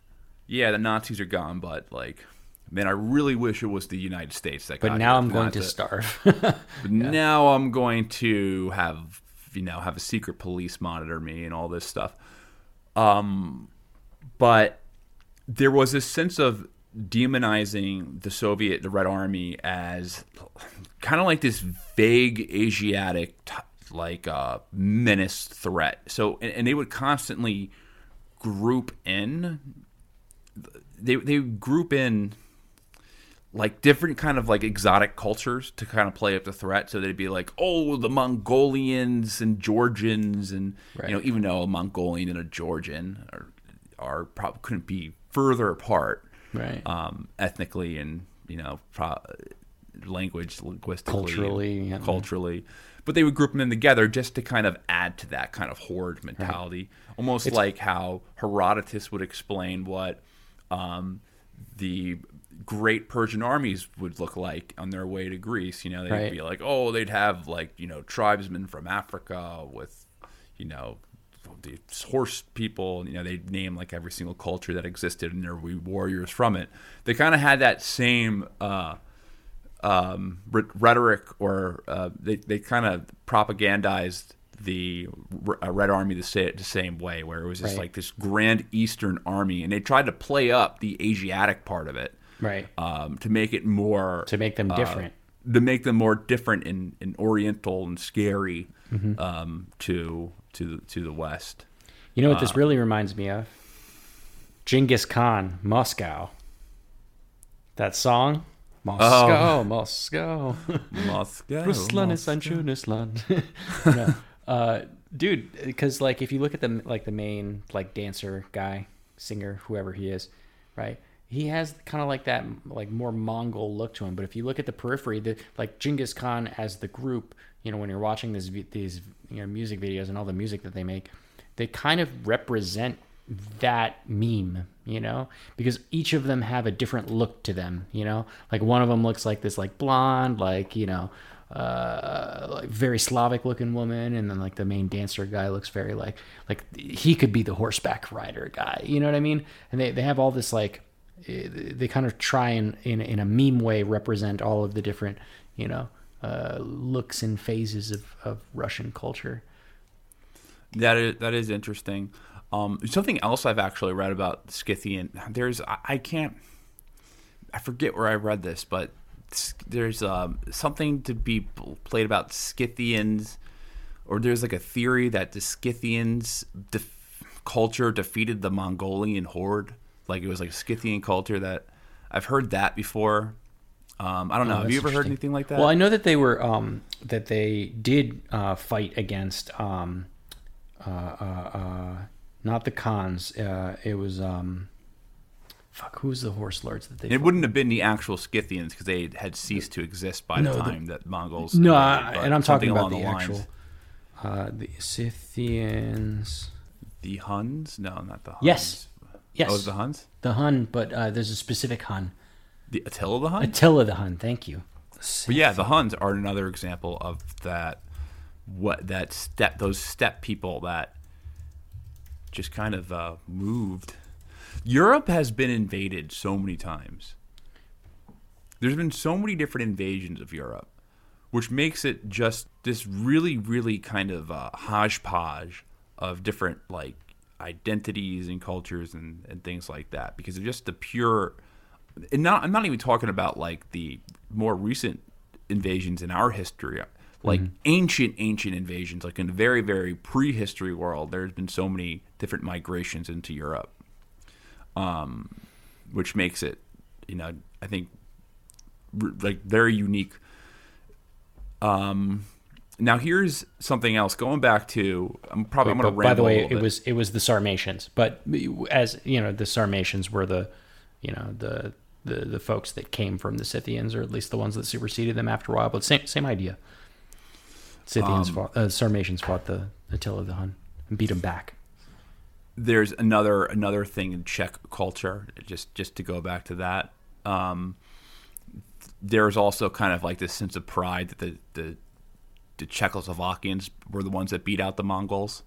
yeah, the Nazis are gone, but like man, I really wish it was the United States that. But now I'm going to the- starve. <laughs> but <laughs> now I'm going to have you know have a secret police monitor me and all this stuff. Um, but there was this sense of demonizing the Soviet, the Red Army, as kind of like this vague Asiatic, like uh, menace threat. So, and, and they would constantly group in. They they group in like different kind of like exotic cultures to kind of play up the threat. So they'd be like, oh, the Mongolians and Georgians, and you know, even though a Mongolian and a Georgian are are probably couldn't be further apart, Right. Um, ethnically and you know, pro- language, linguistically, Culturally, yeah. culturally. But they would group them in together just to kind of add to that kind of horde mentality, almost like how Herodotus would explain what um, the great Persian armies would look like on their way to Greece. You know, they'd Right. be like, oh, they'd have like you know tribesmen from Africa with, you know, the horse people. You know, they'd name like every single culture that existed, and there would be warriors from it. They kind of had that same. Uh, um, rhe- rhetoric or uh, they, they kind of propagandized the uh, Red Army the same way, where it was just Right. like this grand Eastern army, and they tried to play up the Asiatic part of it, Right. um, to make it more To make them uh, different. to make them more different and, and Oriental and scary Mm-hmm. um, to to the- to the West. You know what uh, this really reminds me of? Genghis Khan, Moscow. That song? Moscow, Moscow. Moscow, Russland ist ein schönes Land. <laughs> no. uh, dude, because like if you look at the like the main like dancer guy, singer, whoever he is, right? He has kind of like that like more Mongol look to him. But if you look at the periphery, the like Genghis Khan as the group, you know, when you're watching this these you know music videos and all the music that they make, they kind of represent that meme, you know, because each of them have a different look to them, you know, like one of them looks like this like blonde, like you know, uh, like very Slavic looking woman, and then like the main dancer guy looks very like like he could be the horseback rider guy, you know what I mean? And they they have all this like they kind of try and in in a meme way represent all of the different you know uh, looks and phases of of Russian culture. That is that is interesting. Um, something else I've actually read about Scythian. There's I, I can't I forget where I read this, but there's um, something to be played about Scythians, or there's like a theory that the Scythians def- culture defeated the Mongolian horde. Like it was like Scythian culture that I've heard that before. Um, I don't know. Have Oh, that's you ever heard anything like that? Well, I know that they were um, that they did uh, fight against um, uh, uh, uh, not the cons. Uh, it was um, fuck. Who's the horse lords that they? it wouldn't have been the actual Scythians because they had ceased to exist by No, the the- time that Mongols. no, and I'm talking about along the, actual uh, the Scythians. The Huns? No, not the Huns. Yes, yes, Oh, the Huns? the Hun, but uh, there's a specific Hun. The Attila the Hun? Attila the Hun. Thank you. but yeah, the Huns are another example of that. What that steppe? Those steppe people that just kind of uh, moved. Europe has been invaded so many times. There's been so many different invasions of Europe, which makes it just this really, really kind of uh, hodgepodge of different like identities and cultures and, and things like that. Because of just the pure, and not I'm not even talking about like the more recent invasions in our history, like ancient, ancient invasions, like in the very, very prehistory world. There's been so many different migrations into Europe, um, which makes it, you know, I think like very unique. Um, now here's something else. Going back to, I'm probably going to by the way, it was it was the Sarmatians, but as you know, the Sarmatians were the, you know, the the the folks that came from the Scythians, or at least the ones that superseded them after a while. But same same idea. Scythians Um, fought, uh, Sarmatians fought the Attila the Hun and beat him back. there's another another thing in Czech culture. Just just to go back to that, um, there's also kind of like this sense of pride that the the, the Czechoslovakians were the ones that beat out the Mongols.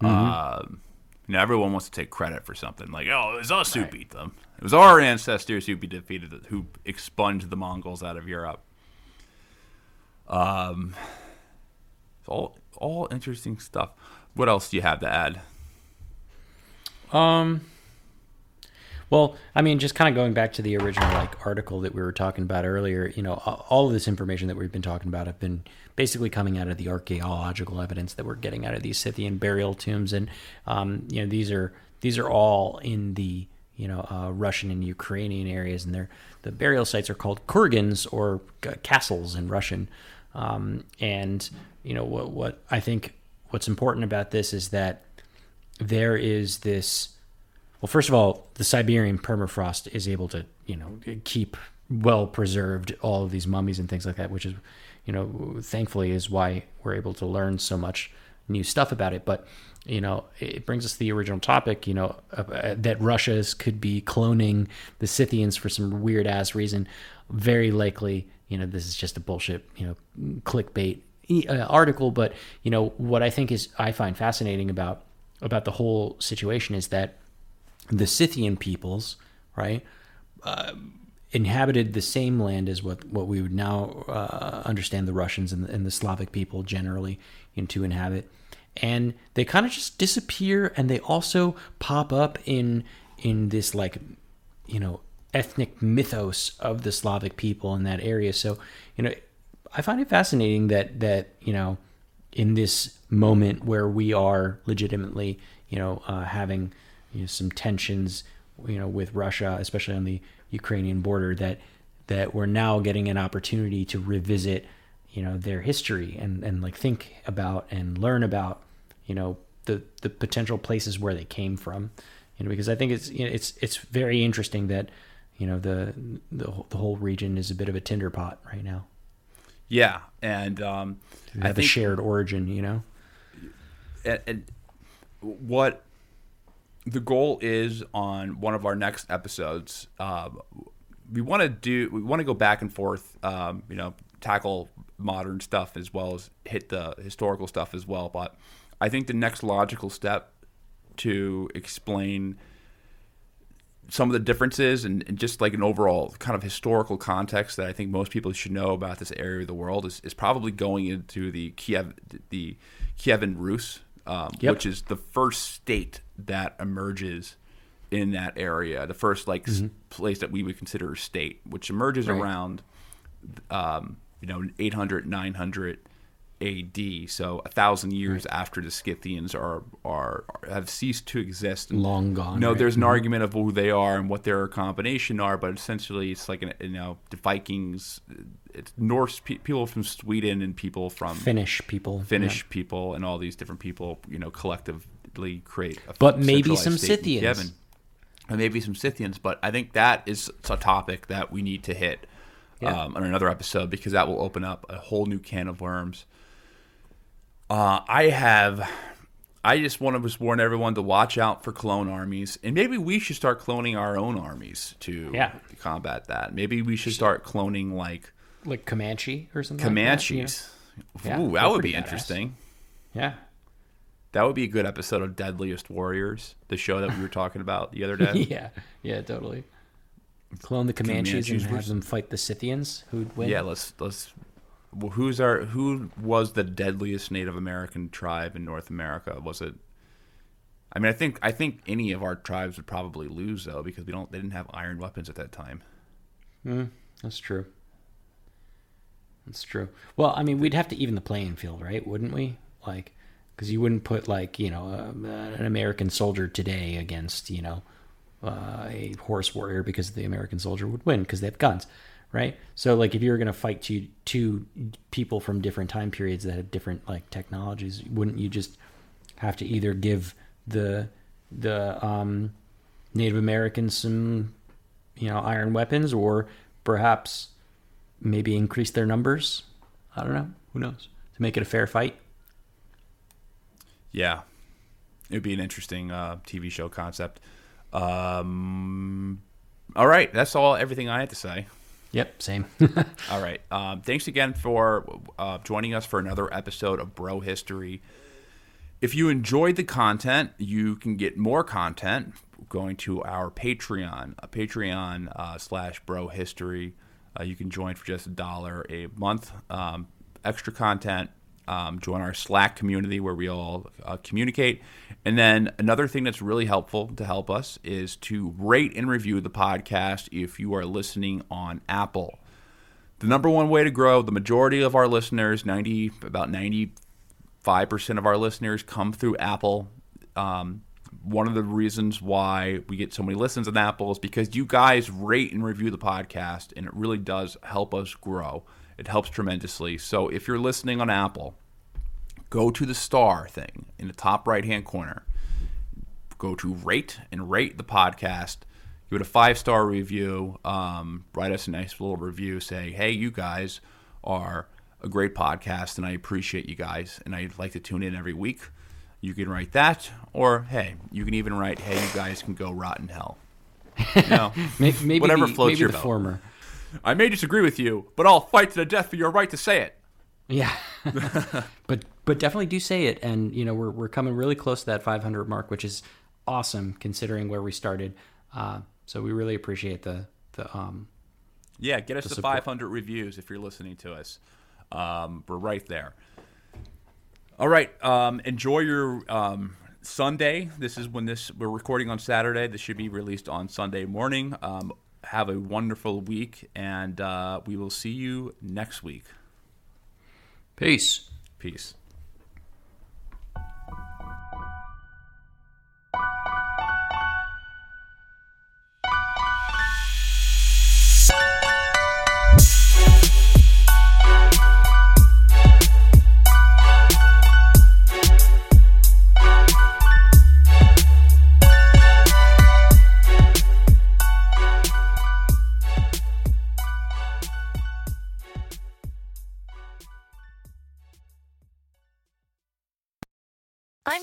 Um, you know, everyone wants to take credit for something like, "Oh, it was us who beat them. It was our ancestors who be defeated, who expunged the Mongols out of Europe." Um, it's all all interesting stuff. What else do you have to add? Um. Well, I mean, just kind of going back to the original like article that we were talking about earlier. You know, all of this information that we've been talking about have been basically coming out of the archaeological evidence that we're getting out of these Scythian burial tombs, and um, you know, these are these are all in the you know uh, Russian and Ukrainian areas, and their the burial sites are called kurgans or c- castles in Russian. Um, and you know what what I think what's important about this is that there is this. Well, first of all, the Siberian permafrost is able to you know keep well preserved all of these mummies and things like that, which is you know thankfully is why we're able to learn so much new stuff about it. But you know, it brings us to the original topic, you know, uh, that Russia's could be cloning the Scythians for some weird ass reason. Very likely, you know, this is just a bullshit, you know, clickbait uh, article. But you know, what I think is I find fascinating about about the whole situation is that the Scythian peoples, right, uh, inhabited the same land as what what we would now uh, understand the Russians and the, and the Slavic people generally to inhabit. And they kind of just disappear and they also pop up in in this like you know ethnic mythos of the slavic people in that area. So you know i find it fascinating that that you know in this moment where we are legitimately you know uh, having you know, some tensions you know with russia especially on the ukrainian border that that we're now getting an opportunity to revisit you know their history and and like think about and learn about you know the the potential places where they came from. You know because i think it's you know, it's it's very interesting that you know the, the the whole region is a bit of a tinder pot right now. Yeah, and um, I have a think shared origin you know? And, and what the goal is on one of our next episodes. Um, we want to do. We want to go back and forth. Um, you know, tackle modern stuff as well as hit the historical stuff as well. But I think the next logical step to explain some of the differences and, and just like an overall kind of historical context that I think most people should know about this area of the world is, is probably going into the Kiev the Kievan Rus, um, Yep. which is the first state that emerges in that area, the first like s- place that we would consider a state, which emerges Right. around um, you know 800 900 AD, so a thousand years after the Scythians are, are have ceased to exist. Long gone, No, right? there's an Mhm. argument of who they are and what their combination are, but essentially it's like an, you know the Vikings, it's Norse pe- people from Sweden and people from finnish people Finnish yeah. people and all these different people, you know, create. A But maybe some Scythians. And maybe some Scythians, but I think that is a topic that we need to hit Yeah. um, on another episode because that will open up a whole new can of worms. Uh, I have. I just want to just warn everyone to watch out for clone armies, and maybe we should start cloning our own armies to Yeah. combat that. Maybe we should start cloning like like comanche or something Comanches. like that, you know? Ooh, Yeah, that would be badass. interesting. yeah That would be a good episode of Deadliest Warriors, the show that we were talking about the other <laughs> day. yeah yeah totally clone the comanches, Comanches and have them fight the scythians who'd win Yeah, let's let's. Well, who's our who was the deadliest Native American tribe in North America? Was it? I mean, I think I think any of our tribes would probably lose though because we don't they didn't have iron weapons at that time. Hmm, that's true. That's true. Well, I mean, we'd have to even the playing field, right? Wouldn't we? Like, because you wouldn't put like you know uh, an American soldier today against you know uh, a horse warrior because the American soldier would win because they have guns, right? So like if you were going to fight two two people from different time periods that have different like technologies, wouldn't you just have to either give the the um, Native Americans some you know iron weapons or perhaps maybe increase their numbers? I don't know. Who knows? To make it a fair fight Yeah, it would be an interesting uh, TV show concept. Um, all right, that's all. Everything I had to say. yep same <laughs> All right. Um, thanks again for uh, joining us for another episode of Bro History. If you enjoyed the content, you can get more content going to our Patreon, uh, Patreon uh, slash Bro History. Uh, you can join for just a dollar a month. Um, extra content. Um, join our Slack community where we all uh, communicate. And then another thing that's really helpful to help us is to rate and review the podcast if you are listening on Apple the number one way to grow the majority of our listeners 90 about 95% of our listeners come through apple um, one of the reasons why we get so many listens on Apple is because you guys rate and review the podcast, and it really does help us grow. It helps tremendously. So if you're listening on Apple, go to the star thing in the top right hand corner. Go to rate and rate the podcast. Give it a five star review. Um, write us a nice little review. Say, hey, you guys are a great podcast, and I appreciate you guys, and I'd like to tune in every week. You can write that, or hey, you can even write, hey, you guys can go rot in hell. You know, <laughs> Maybe, maybe whatever the, floats maybe your the boat. former. I may disagree with you, but I'll fight to the death for your right to say it. Yeah, <laughs> but but definitely do say it, and you know we're we're coming really close to that 500 mark, which is awesome considering where we started. Uh, so we really appreciate the the um Yeah, get us The to support. 500 reviews if you're listening to us. Um, we're right there. All right. Um, enjoy your um, Sunday. This is when this we're recording on Saturday. This should be released on Sunday morning. Um, have a wonderful week, and uh, we will see you next week. peace. Peace.